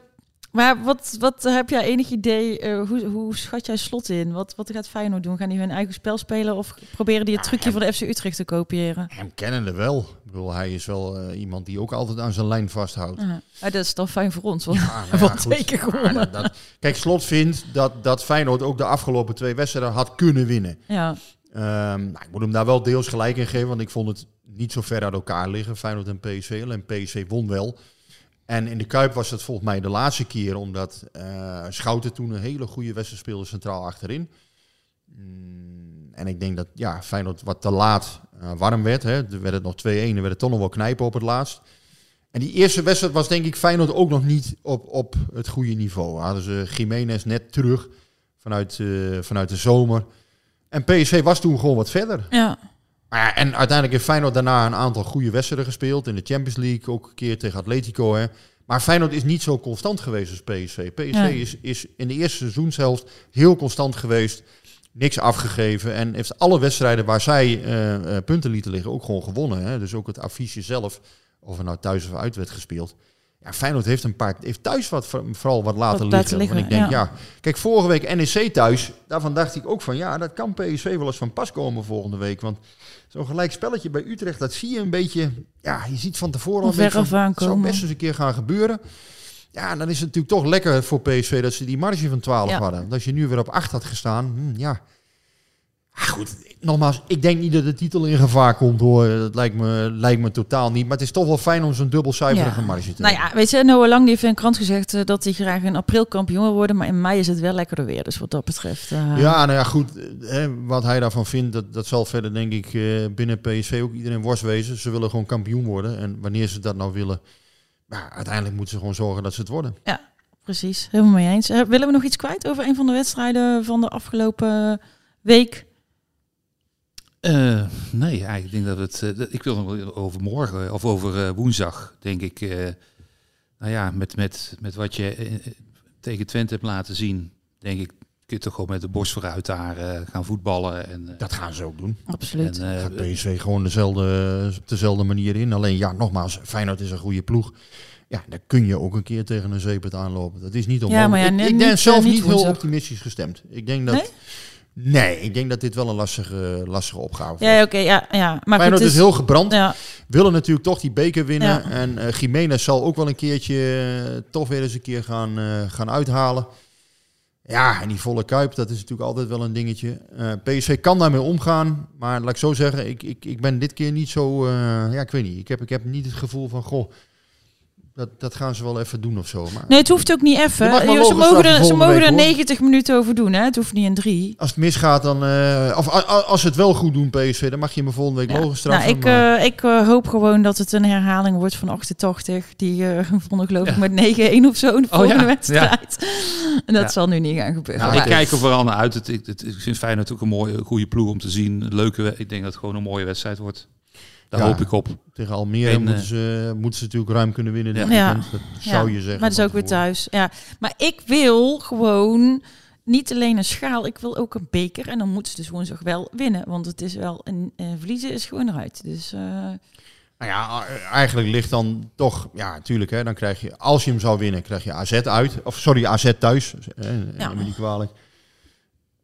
maar wat, wat heb jij enig idee, eh, hoe, hoe schat jij slot in? Wat, wat gaat Feyenoord doen? Gaan die hun eigen spel spelen of proberen die het trucje van de FC Utrecht te kopiëren? Hem kennende wel. Ik bedoel, hij is wel eh, iemand die ook altijd aan zijn lijn vasthoudt. Ja. Ah, dat is dan fijn voor ons, want Ja, we nou ja, dat- dat- kijk, Slot vindt dat, dat Feyenoord ook de afgelopen twee wedstrijden had kunnen winnen. Ja. Ehm, nou, ik moet hem daar wel deels gelijk in geven, want ik vond het niet zo ver uit elkaar liggen, Feyenoord en PSV. Alleen PSV won wel. En in de Kuip was het volgens mij de laatste keer, omdat eh, Schouten toen een hele goede wedstrijd speelde centraal achterin. Mm, en ik denk dat ja, Feyenoord wat te laat eh, warm werd. Hè. Er werd het nog 2-1, dan werd het toch nog wel knijpen op het laatst. En die eerste wedstrijd was denk ik Feyenoord ook nog niet op, op het goede niveau. Hadden ze Jiménez net terug vanuit, eh, vanuit de zomer. En PSV was toen gewoon wat verder. Ja. Maar ja, en uiteindelijk heeft Feyenoord daarna een aantal goede wedstrijden gespeeld. In de Champions League, ook een keer tegen Atletico. Hè. Maar Feyenoord is niet zo constant geweest als PSV. PSV Ja. is, is in de eerste seizoenshelft heel constant geweest. Niks afgegeven. En heeft alle wedstrijden waar zij eh, punten lieten liggen ook gewoon gewonnen. Hè? Dus ook het affiche zelf, of er nou thuis of uit werd gespeeld. Ja, Feyenoord heeft een paar, heeft thuis wat, vooral wat laten Wat liggen. Want ik denk, ja. ja. Kijk, vorige week NEC thuis, daarvan dacht ik ook van, ja, dat kan PSV wel eens van pas komen volgende week. Want zo'n gelijk spelletje bij Utrecht, dat zie je een beetje, ja, je ziet van tevoren al van, het zou best eens een keer gaan gebeuren. Ja, dan is het natuurlijk toch lekker voor PSV dat ze die marge van 12 Ja. hadden. Want als je nu weer op 8 had gestaan, hm, ja. Ah, goed, nogmaals, ik denk niet dat de titel in gevaar komt hoor. Dat lijkt me, lijkt me totaal niet. Maar het is toch wel fijn om zo'n dubbelcijferige Ja. marge te Nou ja, weet je, Noah Lang heeft in een krant gezegd eh, dat hij graag in april kampioen wil worden. Maar in mei is het wel lekkerder weer. Dus wat dat betreft... eh, Ja, nou ja, goed. Hè, wat hij daarvan vindt, dat, dat zal verder denk ik eh, binnen PSV ook iedereen worst wezen. Ze willen gewoon kampioen worden. En wanneer ze dat nou willen, ja, uiteindelijk moeten ze gewoon zorgen dat ze het worden. Ja, precies. Helemaal mee eens. Willen we nog iets kwijt over een van de wedstrijden van de afgelopen week? Eh, nee, eigenlijk denk dat het. eh, ik wil nog wel over morgen of over eh, woensdag, denk ik. eh, nou ja, met, met, met wat je eh, tegen Twente hebt laten zien, denk ik. Kun je toch gewoon met de borst vooruit daar eh, gaan voetballen. En, eh, Dat gaan ze ook doen. Absoluut. En, eh, Gaat PSV gewoon dezelfde, op dezelfde manier in. Alleen ja, nogmaals, Feyenoord is een goede ploeg. Ja, dan kun je ook een keer tegen een zeepet aanlopen. Dat is niet onmogelijk. maar ja, ik, ik ben zelf eh, niet niet heel optimistisch gestemd. Ik denk dat... Nee? Nee, ik denk dat dit wel een lastige, lastige opgave wordt. Ja, oké, ja, ja. Maar Feyenoord goed, is heel gebrand. Ja, Willen natuurlijk toch die beker winnen. Ja. En eh Jiménez zal ook wel een keertje eh, toch weer eens een keer gaan, eh, gaan uithalen. Ja, en die volle kuip, dat is natuurlijk altijd wel een dingetje. Eh, PSV kan daarmee omgaan. Maar laat ik zo zeggen, ik, ik, ik ben dit keer niet zo... ja, ik weet niet. Ik heb, ik heb niet het gevoel van, goh, dat, dat gaan ze wel even doen of zo. Maar Nee, het hoeft ook niet even. Eh, Ze mogen er, ze mogen er week, hoor. 90 minuten over doen, hè? Het hoeft niet in drie. als het misgaat, dan... eh, of als ze het wel goed doen, PSV, dan mag je me volgende week Ja. logisch straffen. Nou, ik, maar- eh, ik hoop gewoon dat het een herhaling wordt van 88. Die eh vonden geloof ik Ja. met 9-1 of zo in de Oh, volgende ja. wedstrijd. En dat Ja. zal nu niet gaan gebeuren. Nou, ik kijk er vooral naar uit. Het, het, het, ik vind Feyenoord ook een mooie, goede ploeg om te zien. Leuke, ik denk dat het gewoon een mooie wedstrijd wordt. Daar Ja, hoop ik op. Tegen Almere En, moeten, eh, ze, moeten ze natuurlijk ruim kunnen winnen. Ja. Dat zou je zeggen. Maar dat is ook weer thuis. Ja. Maar ik wil gewoon niet alleen een schaal, ik wil ook een beker. En dan moeten ze dus woensdag wel winnen. Want het is wel een eh, verliezen is gewoon eruit. Dus eh, Nou ja, eigenlijk ligt dan toch, ja, natuurlijk, hè, dan krijg je, als je hem zou winnen, krijg je AZ uit. Of sorry, AZ thuis. Eh, Ja. neem me niet kwalijk.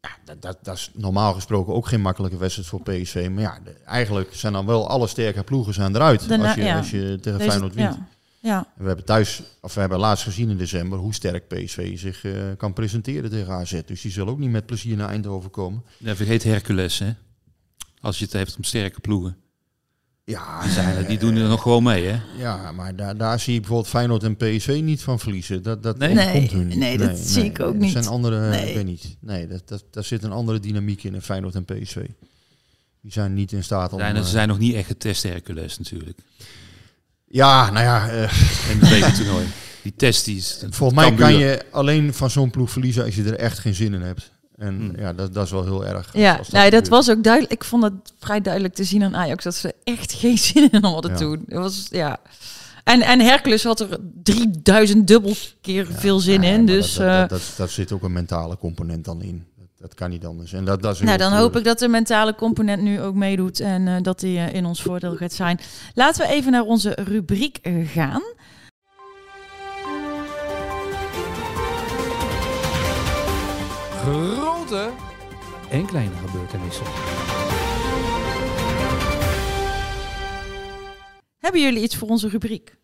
Ja, dat, dat, dat is normaal gesproken ook geen makkelijke wedstrijd voor PSV. Maar ja, de- eigenlijk zijn dan wel alle sterke ploegen zijn eruit. Daarna- als, je, ja. als je tegen deze- Feyenoord wint. Ja. ja. We hebben thuis, of we hebben laatst gezien in december, hoe sterk PSV zich eh, kan presenteren tegen AZ. Dus die zullen ook niet met plezier naar Eindhoven komen. Ja, vergeet Hercules, hè. Als je het heeft om sterke ploegen. Ja, Die, zijn, er- die doen er nog gewoon mee, hè. Ja, maar daar, daar zie ik bijvoorbeeld Feyenoord en PSV niet van verliezen. Dat, dat Nee? hun niet. nee, dat zie ik ook Dat niet. zijn andere, Nee. ik weet niet. Nee, dat, dat, daar zit een andere dynamiek in, in Feyenoord en PSV. Die zijn niet in staat om... Zijn, eh, ze zijn nog niet echt getest, Hercules, natuurlijk. ja, nou ja, eh, In het bekertoernooi. Die test die is... volgens mij kan je alleen van zo'n ploeg verliezen als je er echt geen zin in hebt. En Hmm. ja, dat, dat is wel heel erg. Ja, dat gebeurt. was ook duidelijk. Ik vond het vrij duidelijk te zien aan Ajax dat ze echt geen zin in hadden Ja. toen. Het was, ja. En, en Hercules had er 3000 dubbel keer veel zin Ja, in. Dus dat, dat, eh, dat, dat, dat zit ook een mentale component dan in. Dat, dat kan niet anders. En dat, dat is nou, dan hoop ik dat de mentale component nu ook meedoet en eh, dat die eh, in ons voordeel gaat zijn. Laten we even naar onze rubriek gaan. Grote en kleine gebeurtenissen. Hebben jullie iets voor onze rubriek?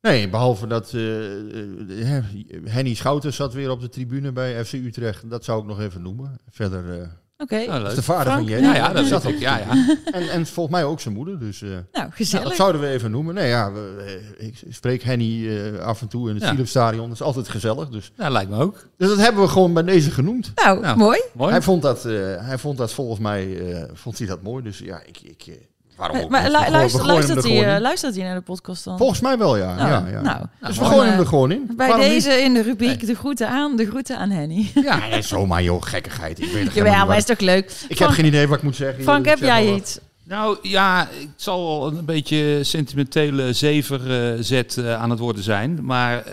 Nee, behalve dat eh, eh, Henny Schouten zat weer op de tribune bij FC Utrecht. Dat zou ik nog even noemen. Verder eh Oké. Leuk. is de vader Frank? van Jenny. Ja, ja, dat zat de Ja, ja. En, en volgens mij ook zijn moeder. Dus eh, Nou, nou, gezellig. dat zouden we even noemen. Nee, ja, we, eh, ik spreek Henny eh, af en toe in het Ja. Philipsstadion. Dat is altijd gezellig. Dus. Nou, lijkt me ook. dus dat hebben we gewoon bij deze genoemd. nou, Nou. mooi. Mooi. Hij vond, dat, eh, hij vond dat volgens mij eh, vond hij dat mooi. Dus ja, ik... ik eh, waarom Maar lu- luister, luistert, er hij, eh, luistert hij naar de podcast dan? Volgens mij wel, ja. Nou, ja, ja. nou, dus we mooi. gooien hem Eh, er gewoon in. Bij Waarom niet? deze in de rubriek de groeten aan, de groeten aan Henny. Ja, nee, zomaar joh, gekkigheid. Ik weet helemaal maar is toch leuk? Ik heb geen idee wat ik moet zeggen. Frank, heb jij iets? Nou ja, ik zal wel een beetje sentimentele zeverzet uh, aan het worden zijn. Maar uh,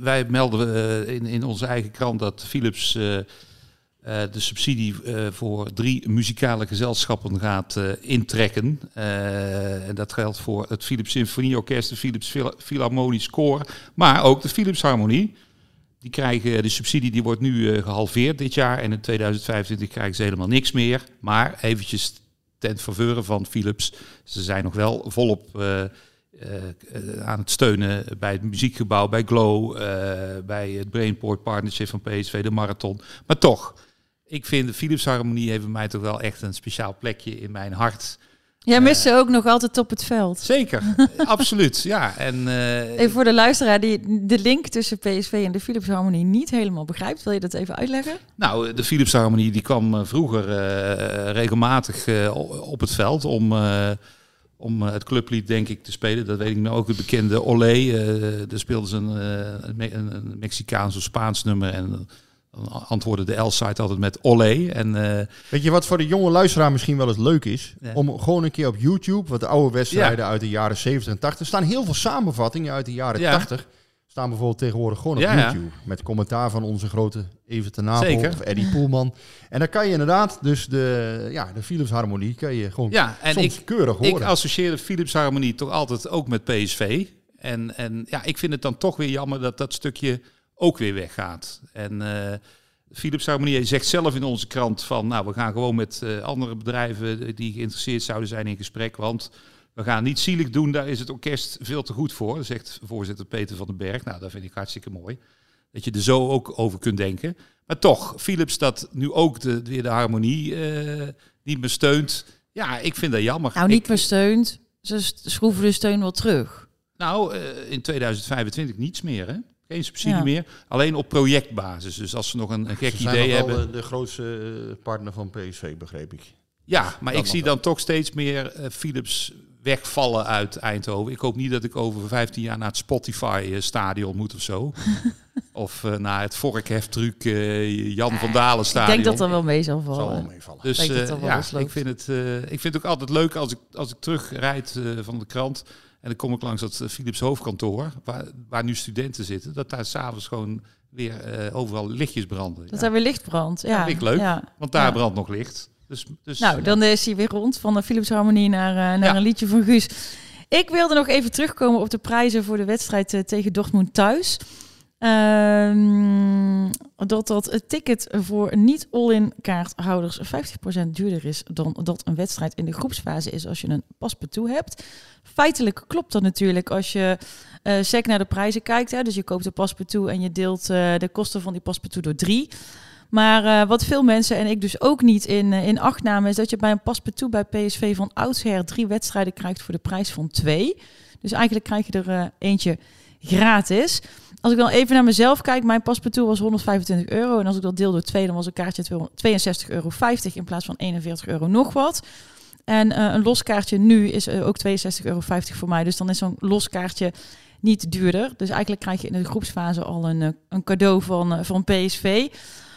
wij melden uh, in, in onze eigen krant dat Philips de subsidie voor drie muzikale gezelschappen gaat intrekken. en dat geldt voor het Philips Symfonieorkest, de Philips Philharmonisch Koor, maar ook de Philips Harmonie. Die krijgen de subsidie die wordt nu gehalveerd dit jaar en in 2025 krijgen ze helemaal niks meer. Maar eventjes ten faveur van Philips. Ze zijn nog wel volop aan het steunen bij het muziekgebouw, bij Glow, bij het Brainport Partnership van PSV, de Marathon. Maar toch, ik vind de Philips Harmonie heeft bij mij toch wel echt een speciaal plekje in mijn hart. Jij mist ze ook nog altijd op het veld. Zeker, absoluut. Ja, en, uh, even voor de luisteraar die de link tussen PSV en de Philips Harmonie niet helemaal begrijpt. Wil je dat even uitleggen? Nou, de Philips Harmonie die kwam vroeger uh, regelmatig uh, op het veld om, om het clublied denk ik te spelen. Dat weet ik nou ook het bekende Olé. daar speelden ze een, een, een Mexicaans of Spaans nummer en dan antwoordde de L-site altijd met Olé. En, uh, Weet je wat voor de jonge luisteraar misschien wel eens leuk is? Ja. Om gewoon een keer op YouTube, wat de oude wedstrijden ja. uit de jaren 70 en 80. Er staan heel veel samenvattingen uit de jaren ja. 80. Staan bijvoorbeeld tegenwoordig gewoon op YouTube. Met commentaar van onze grote Even ten Napel of Eddie Poelman. En dan kan je inderdaad dus de, ja, de Philips Harmonie kan je gewoon ja, en soms ik, keurig horen. Ik associeer de Philips Harmonie toch altijd ook met PSV. En, en ja, ik vind het dan toch weer jammer dat dat stukje ook weer weggaat. En uh, Philips Harmonie zegt zelf in onze krant van, nou, we gaan gewoon met uh, andere bedrijven die geïnteresseerd zouden zijn in gesprek, want we gaan niet zielig doen, daar is het orkest veel te goed voor, zegt voorzitter Peter van den Berg. Nou, dat vind ik hartstikke mooi. Dat je er zo ook over kunt denken. Maar toch, Philips dat nu ook de, weer de harmonie uh, niet meer steunt. Ja, ik vind dat jammer. Nou, niet meer steunt. Ze schroeven de steun wel terug. Nou, uh, in 2025 niets meer, hè? Geen subsidie ja. meer, alleen op projectbasis. Dus als ze nog een, een gek ze idee zijn hebben. Wel de grootste partner van PSV, begreep ik. Ja, maar Dat ik zie dan toch steeds meer uh, Philips wegvallen uit Eindhoven. Ik hoop niet dat ik over 15 jaar naar het Spotify-stadion moet of zo. of uh, naar het vorkheftruc uh, Jan van Dalen stadion. Ik denk dat er wel mee zal vallen. Zal wel meevallen. Dus uh, wel ja, ik vind, het, uh, ik vind het ook altijd leuk als ik, als ik terugrijd uh, van de krant. En dan kom ik langs dat uh, Philips hoofdkantoor, waar, waar nu studenten zitten. Dat daar s'avonds gewoon weer uh, overal lichtjes branden. Dat daar weer licht brandt. Ja, ik leuk, ja. want daar Ja. brandt nog licht. Dus, dus, Nou, dan is hij weer rond van de Philips Harmonie naar, uh, naar Ja. een liedje van Guus. Ik wilde nog even terugkomen op de prijzen voor de wedstrijd uh, tegen Dortmund thuis. Ehm, dat dat het ticket voor niet all-in kaarthouders 50% duurder is dan dat een wedstrijd in de groepsfase is als je een paspartout hebt. Feitelijk klopt dat natuurlijk als je uh, naar de prijzen kijkt. Hè, dus je koopt een paspartout en je deelt uh, de kosten van die paspartout door drie. Maar uh, wat veel mensen en ik dus ook niet in, in acht namen, is dat je bij een paspartout bij PSV van oudsher drie wedstrijden krijgt voor de prijs van twee. Dus eigenlijk krijg je er eentje gratis. Als ik dan even naar mezelf kijk, mijn paspartout was 125 euro. En als ik dat deel door twee, dan was een kaartje 62,50 euro in plaats van 41 euro nog wat. En uh, een loskaartje nu is uh, ook 62,50 euro voor mij. Dus dan is zo'n loskaartje niet duurder. Dus eigenlijk krijg je in de groepsfase al een, uh, een cadeau van, van PSV.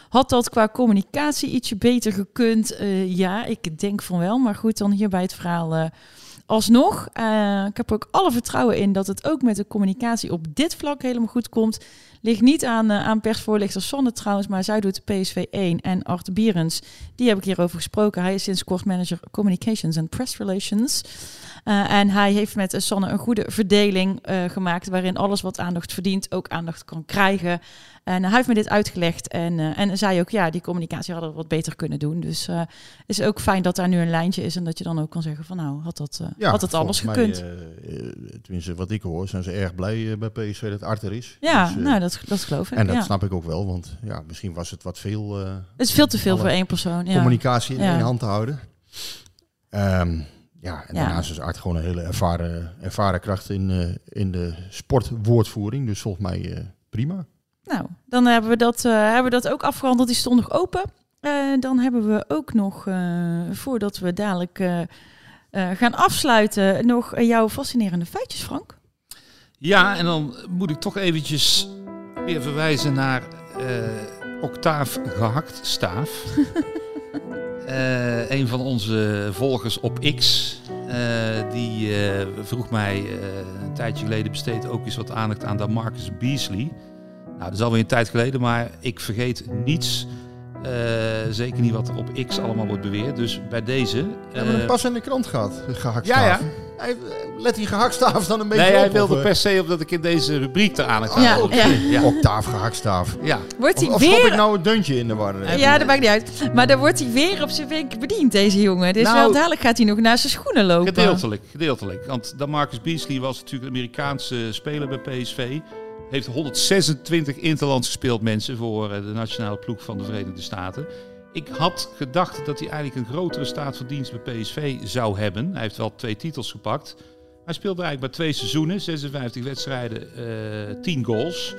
Had dat qua communicatie ietsje beter gekund? Ja, ik denk van wel. Maar goed, dan hier bij het verhaal alsnog. Uh, ik heb er ook alle vertrouwen in dat het ook met de communicatie op dit vlak helemaal goed komt. Ligt niet aan, uh, aan persvoorlichter Sonne trouwens, maar zij doet PSV 1 en Art Bierens. Die heb ik hierover gesproken. Hij is sinds kort manager Communications and Press Relations. Uh, en hij heeft met Sonne een goede verdeling uh, gemaakt waarin alles wat aandacht verdient ook aandacht kan krijgen. En hij heeft me dit uitgelegd en, uh, en zei ook, ja, die communicatie hadden we wat beter kunnen doen. Dus het is ook fijn dat daar nu een lijntje is en dat je dan ook kan zeggen van nou, had dat, ja, had dat anders gekund. Mij, tenminste, wat ik hoor, zijn ze erg blij bij PSV dat Art er is. Ja, dus, nou, dat, dat geloof ik. En dat ja. snap ik ook wel, want ja, misschien was het wat veel... het is veel te veel voor één persoon. Ja. Communicatie in ja. één hand te houden. Um, ja, en daarnaast is Art gewoon een hele ervaren, ervaren kracht in, uh, in de sportwoordvoering. Dus volgens mij uh, prima. Nou, dan hebben we, dat, uh, hebben we dat ook afgehandeld. Die stond nog open. Uh, dan hebben we ook nog, uh, voordat we dadelijk uh, gaan afsluiten, nog jouw fascinerende feitjes, Frank. Ja, en dan moet ik toch eventjes weer verwijzen naar Octaaf Gehakt Staaf. Eh, een van onze volgers op X, eh, die eh, vroeg mij eh, een tijdje geleden besteed ook eens wat aandacht aan Marcus Beasley. Nou, dat is alweer een tijd geleden, maar ik vergeet niets. Eh, zeker niet wat er op X allemaal wordt beweerd. Dus bij deze. We hebben eh, hem pas in de krant gehad, gehaktstaaf. Ja, ja. Hij, let die gehaktstaaf dan een beetje Nee, hij op, wilde of, eh? per se op dat ik in deze rubriek er aan Ja, oké. ja. ja. Octaaf gehaktstaaf. Ja. Wordt hij Of, of schop weer... ik nou een deuntje in de war? eh? Ja, dat maakt niet uit. Maar dan wordt hij weer op zijn wenk bediend, deze jongen. Dus Nou, wel dadelijk gaat hij nog naar zijn schoenen lopen. Gedeeltelijk, gedeeltelijk. Want dan Marcus Beasley was natuurlijk een Amerikaanse speler bij PSV. Heeft 126 interlands gespeeld mensen voor eh, de nationale ploeg van de Verenigde Staten. Ik had gedacht dat hij eigenlijk een grotere staat van dienst bij PSV zou hebben. Hij heeft wel twee titels gepakt. Hij speelde eigenlijk maar twee seizoenen, 56 wedstrijden, eh 10 goals.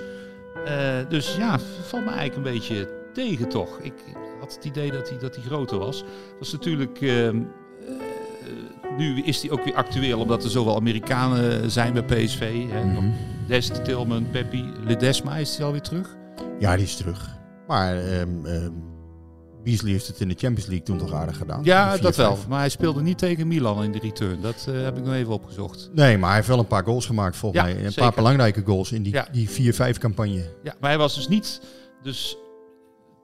Eh, dus ja, valt me eigenlijk een beetje tegen toch. Ik had het idee dat hij, dat hij groter was. Dat is natuurlijk... ehm, eh, nu is hij ook weer actueel, omdat er zoveel Amerikanen zijn bij PSV. Hè. Mhm. Dest, Tilman, Peppi, Ledesma, is hij alweer terug? Ja, die is terug. Maar ehm, ehm, Beasley heeft het in de Champions League toen toch aardig gedaan. Ja, dat wel. Maar hij speelde niet tegen Milan in de return. Dat eh, heb ik nog even opgezocht. Nee, maar hij heeft wel een paar goals gemaakt volgens Ja, mij. Een zeker. paar belangrijke goals in die, Ja. die 4-5 campagne. Ja, maar hij was dus niet... Dus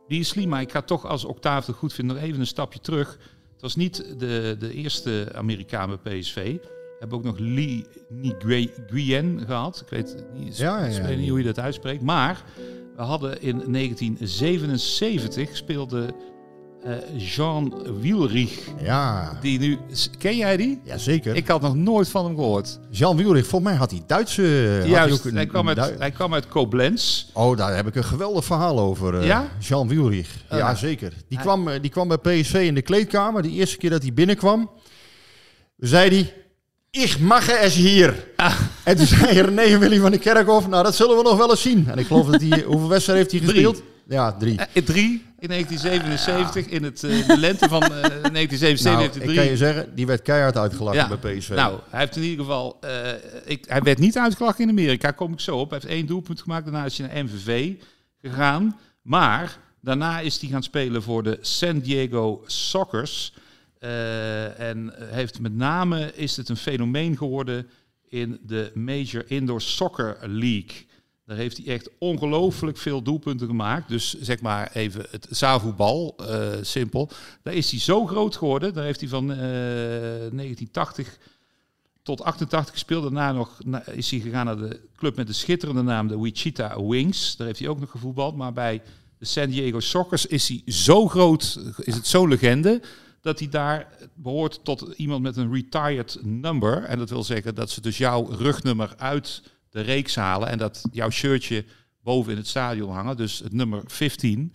Beasley, maar ik ga toch als Octave het goed vinden nog even een stapje terug. Het was niet de, de eerste Amerikaan bij PSV. Hebben ook nog Lee Nguyen gehad. Ik weet niet, Ja, ja, ja. hoe je dat uitspreekt. Maar we hadden in 1977 speelde eh, Jean Wielrich. Ja. Die nu... Ken jij die? Jazeker. Ik had nog nooit van hem gehoord. Jean Wielrich, volgens mij had hij Duitse... had hij een- hij, kwam uit, hij kwam uit Koblenz. Oh, daar heb ik een geweldig verhaal over. eh, Ja? Jean Wielrich. Oh. ja, zeker. Die, Hij- kwam, eh, die kwam bij PSV in de kleedkamer. De eerste keer dat hij binnenkwam, zei hij... Ik mag es hier. Ah. En toen zei René Willy van de Kerkhof... Nou, dat zullen we nog wel eens zien. En ik geloof dat hij... Hoeveel wedstrijden heeft hij Drie. gespeeld? Ja, drie. Eh, drie in 1977, in het, eh, de lente van eh 1977 Nou, heeft hij ik drie. kan je zeggen, die werd keihard uitgelachen Ja, bij PSV. Nou, hij heeft in ieder geval... eh, ik, hij werd niet uitgelachen in Amerika, kom ik zo op. Hij heeft één doelpunt gemaakt, daarna is hij naar MVV gegaan. Maar daarna is hij gaan spelen voor de San Diego Sockers. Eh, en heeft met name is het een fenomeen geworden in de Major Indoor Soccer League. Daar heeft hij echt ongelooflijk veel doelpunten gemaakt. Dus zeg maar even het zaalvoetbal, eh, simpel. Daar is hij zo groot geworden. Daar heeft hij van eh 1980 tot 88 gespeeld. Daarna nog is hij gegaan naar de club met de schitterende naam, de Wichita Wings. Daar heeft hij ook nog gevoetbald. Maar bij de San Diego Sockers is hij zo groot, is het zo'n legende, dat hij daar behoort tot iemand met een retired number. En dat wil zeggen dat ze dus jouw rugnummer uit de reeks halen en dat jouw shirtje boven in het stadion hangen. Dus het nummer 15.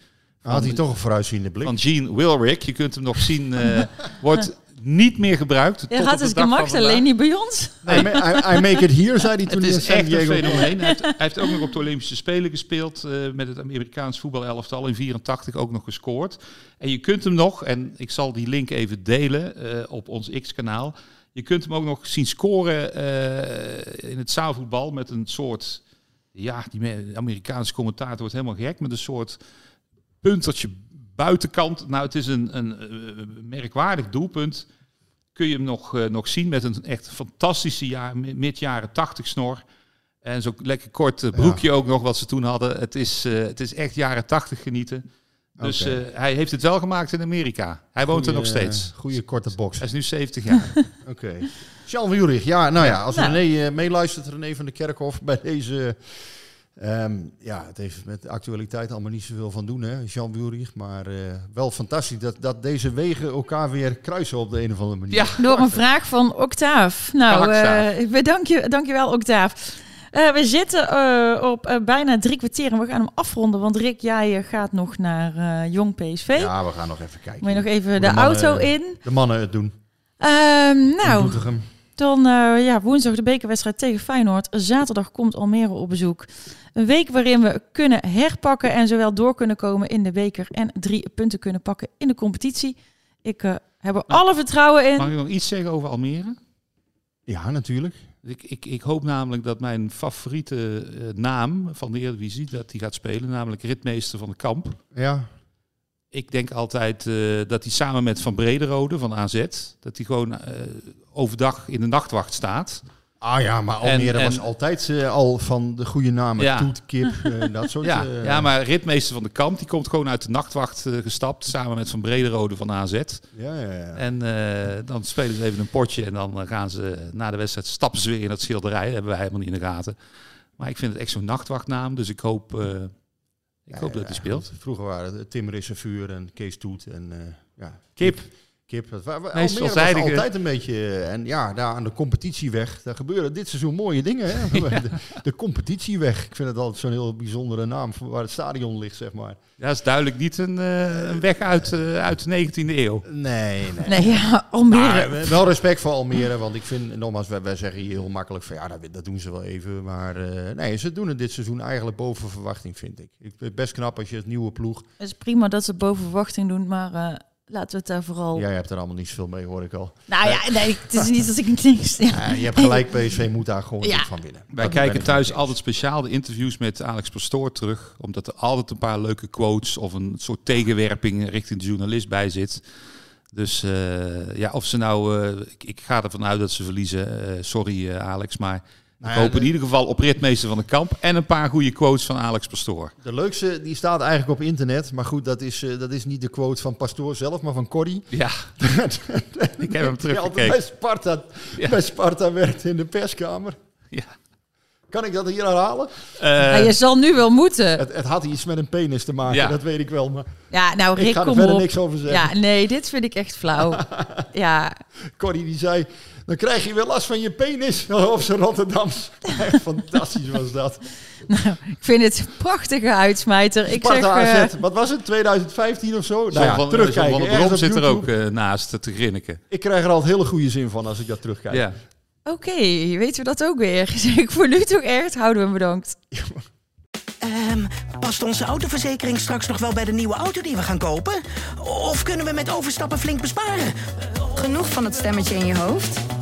Had hij toch een vooruitziende blik. Van Gene Wilrick. Je kunt hem nog zien. eh, wordt niet meer gebruikt. Tot had van gemaakt, alleen niet bij ons. I, ma- I- I make it here, zei hij toen Het hij in is San echt een fenomeen. Hij heeft, hij heeft ook nog op de Olympische Spelen gespeeld eh, met het Amerikaans voetbalelftal in 84 ook nog gescoord. En je kunt hem nog, en ik zal die link even delen eh, op ons X-kanaal. Je kunt hem ook nog zien scoren eh, in het zaalvoetbal met een soort, ja, die me- Amerikaanse commentator wordt helemaal gek, met een soort puntertje buitenkant. Nou, het is een, een eh, merkwaardig doelpunt. Kun je hem nog, eh, nog zien met een echt fantastische jaar, mi- mid-jaren 80 snor. En zo'n lekker kort eh, broekje ook nog wat ze toen hadden. Het is, eh, het is echt jaren 80 genieten. Dus eh, hij heeft het wel gemaakt in Amerika. Hij woont er nog steeds. Goede korte box. Hij is nu 70 jaar. Oké. Jean Wielrich, ja, nou ja, als Nou. René eh, meeluistert, René van de Kerkhof, bij deze... ehm, ja, het heeft met de actualiteit allemaal niet zoveel van doen, hè, Jean Wielrich. Maar eh, wel fantastisch dat, dat deze wegen elkaar weer kruisen op de een of andere manier. Ja, Door een vraag van Octaaf. Nou, Gehaktstaaf. eh bedank je, dankjewel Octaaf. Eh, we zitten eh, op bijna drie kwartier en we gaan hem afronden. Want Rick, jij gaat nog naar eh, Jong PSV. Ja, we gaan nog even kijken. Moet je nog even de, mannen- auto in. De mannen het doen. Ehm, nou. Dan eh, ja, woensdag de bekerwedstrijd tegen Feyenoord. Zaterdag komt Almere op bezoek. Een week waarin we kunnen herpakken en zowel door kunnen komen in de beker en drie punten kunnen pakken in de competitie. Ik eh, heb er alle vertrouwen in. Mag ik nog iets zeggen over Almere? Ja, natuurlijk. Ik, ik, ik hoop namelijk dat mijn favoriete eh, naam van de Eredivisie, dat die gaat spelen, namelijk ritmeester van de kamp. Ja. Ik denk altijd eh, dat hij samen met Van Brederode van AZ, dat hij gewoon eh, overdag in de nachtwacht staat. Ah ja, maar Almere En- was en- altijd eh, al van de goede namen. Ja. Toet, kip, dat soort... Ja, eh, ja, maar ritmeester van de kamp, die komt gewoon uit de nachtwacht gestapt, samen met Van Brederode van AZ. Ja, ja, ja. En eh, dan spelen ze even een potje en dan gaan ze na de wedstrijd stappen ze weer in het schilderij. Dat hebben wij helemaal niet in de gaten. Maar ik vind het echt zo'n nachtwachtnaam, dus ik hoop, eh, ik hoop dat hij speelt. Vroeger waren het Tim Rissevuur en Kees Toet en eh, ja, Kip. Kip. Veelzijdige. altijd een beetje... eh, En ja, daar aan de competitieweg, daar gebeuren dit seizoen mooie dingen. Hè? De, de competitieweg. Ik vind het altijd zo'n heel bijzondere naam voor waar het stadion ligt, zeg maar. Ja, dat is duidelijk niet een, eh, een weg uit, eh, uit de 19e eeuw. Nee, nee. Nee, ja, Almere. Maar, wel respect voor Almere, want ik vind, nogmaals, wij, wij zeggen hier heel makkelijk van ja, dat, dat doen ze wel even. Maar eh, nee, ze doen het dit seizoen eigenlijk boven verwachting, vind ik. ik vind het best knap als je het nieuwe ploeg. Het is prima dat ze boven verwachting doen, maar eh, laten we het daar vooral... Jij hebt er allemaal niet zoveel mee, hoor ik al. Nou ja, nee, het is niet dat ik niks... Ja. Ja, je hebt gelijk, PSV moet daar gewoon Ja. niet van winnen. Wij Dat kijken thuis altijd speciaal de interviews met Alex Pastoor terug. Omdat er altijd een paar leuke quotes of een soort tegenwerping richting de journalist bij zit. Dus eh, ja, of ze nou... eh, ik, ik ga ervan uit dat ze verliezen. Eh, sorry eh, Alex, maar Nou ik in de- ieder geval op ritmeester van de kamp. En een paar goede quotes van Alex Pastoor. De leukste, die staat eigenlijk op internet. Maar goed, dat is, eh, dat is niet de quote van Pastoor zelf, maar van Cordy. Ja, ik heb hem teruggekeken. bij Sparta, Ja. bij Sparta werkt in de perskamer. Ja. Kan ik dat hier herhalen? Ja, je zal nu wel moeten. Het, het had iets met een penis te maken, Ja. dat weet ik wel. Maar Ja, nou ik Rick, ga er kom verder op. niks over zeggen. Ja, nee, dit vind ik echt flauw. ja, Corrie die zei, dan krijg je weer last van je penis. Of zijn Rotterdams. Echt fantastisch was dat. ik vind het een prachtige uitsmijter. Ik zeg, eh, wat was het, 2015 of zo? Nou ja, van, John terugkijken. van Brom zit er ook eh, naast te grinniken. Ik krijg er altijd hele goede zin van als ik dat terugkijk. Ja. oké, weten we dat ook weer. Zeg ik voor nu toch echt, houden we hem bedankt. Ehm, past onze autoverzekering straks nog wel bij de nieuwe auto die we gaan kopen? Of kunnen we met overstappen flink besparen? Genoeg van het stemmetje in je hoofd?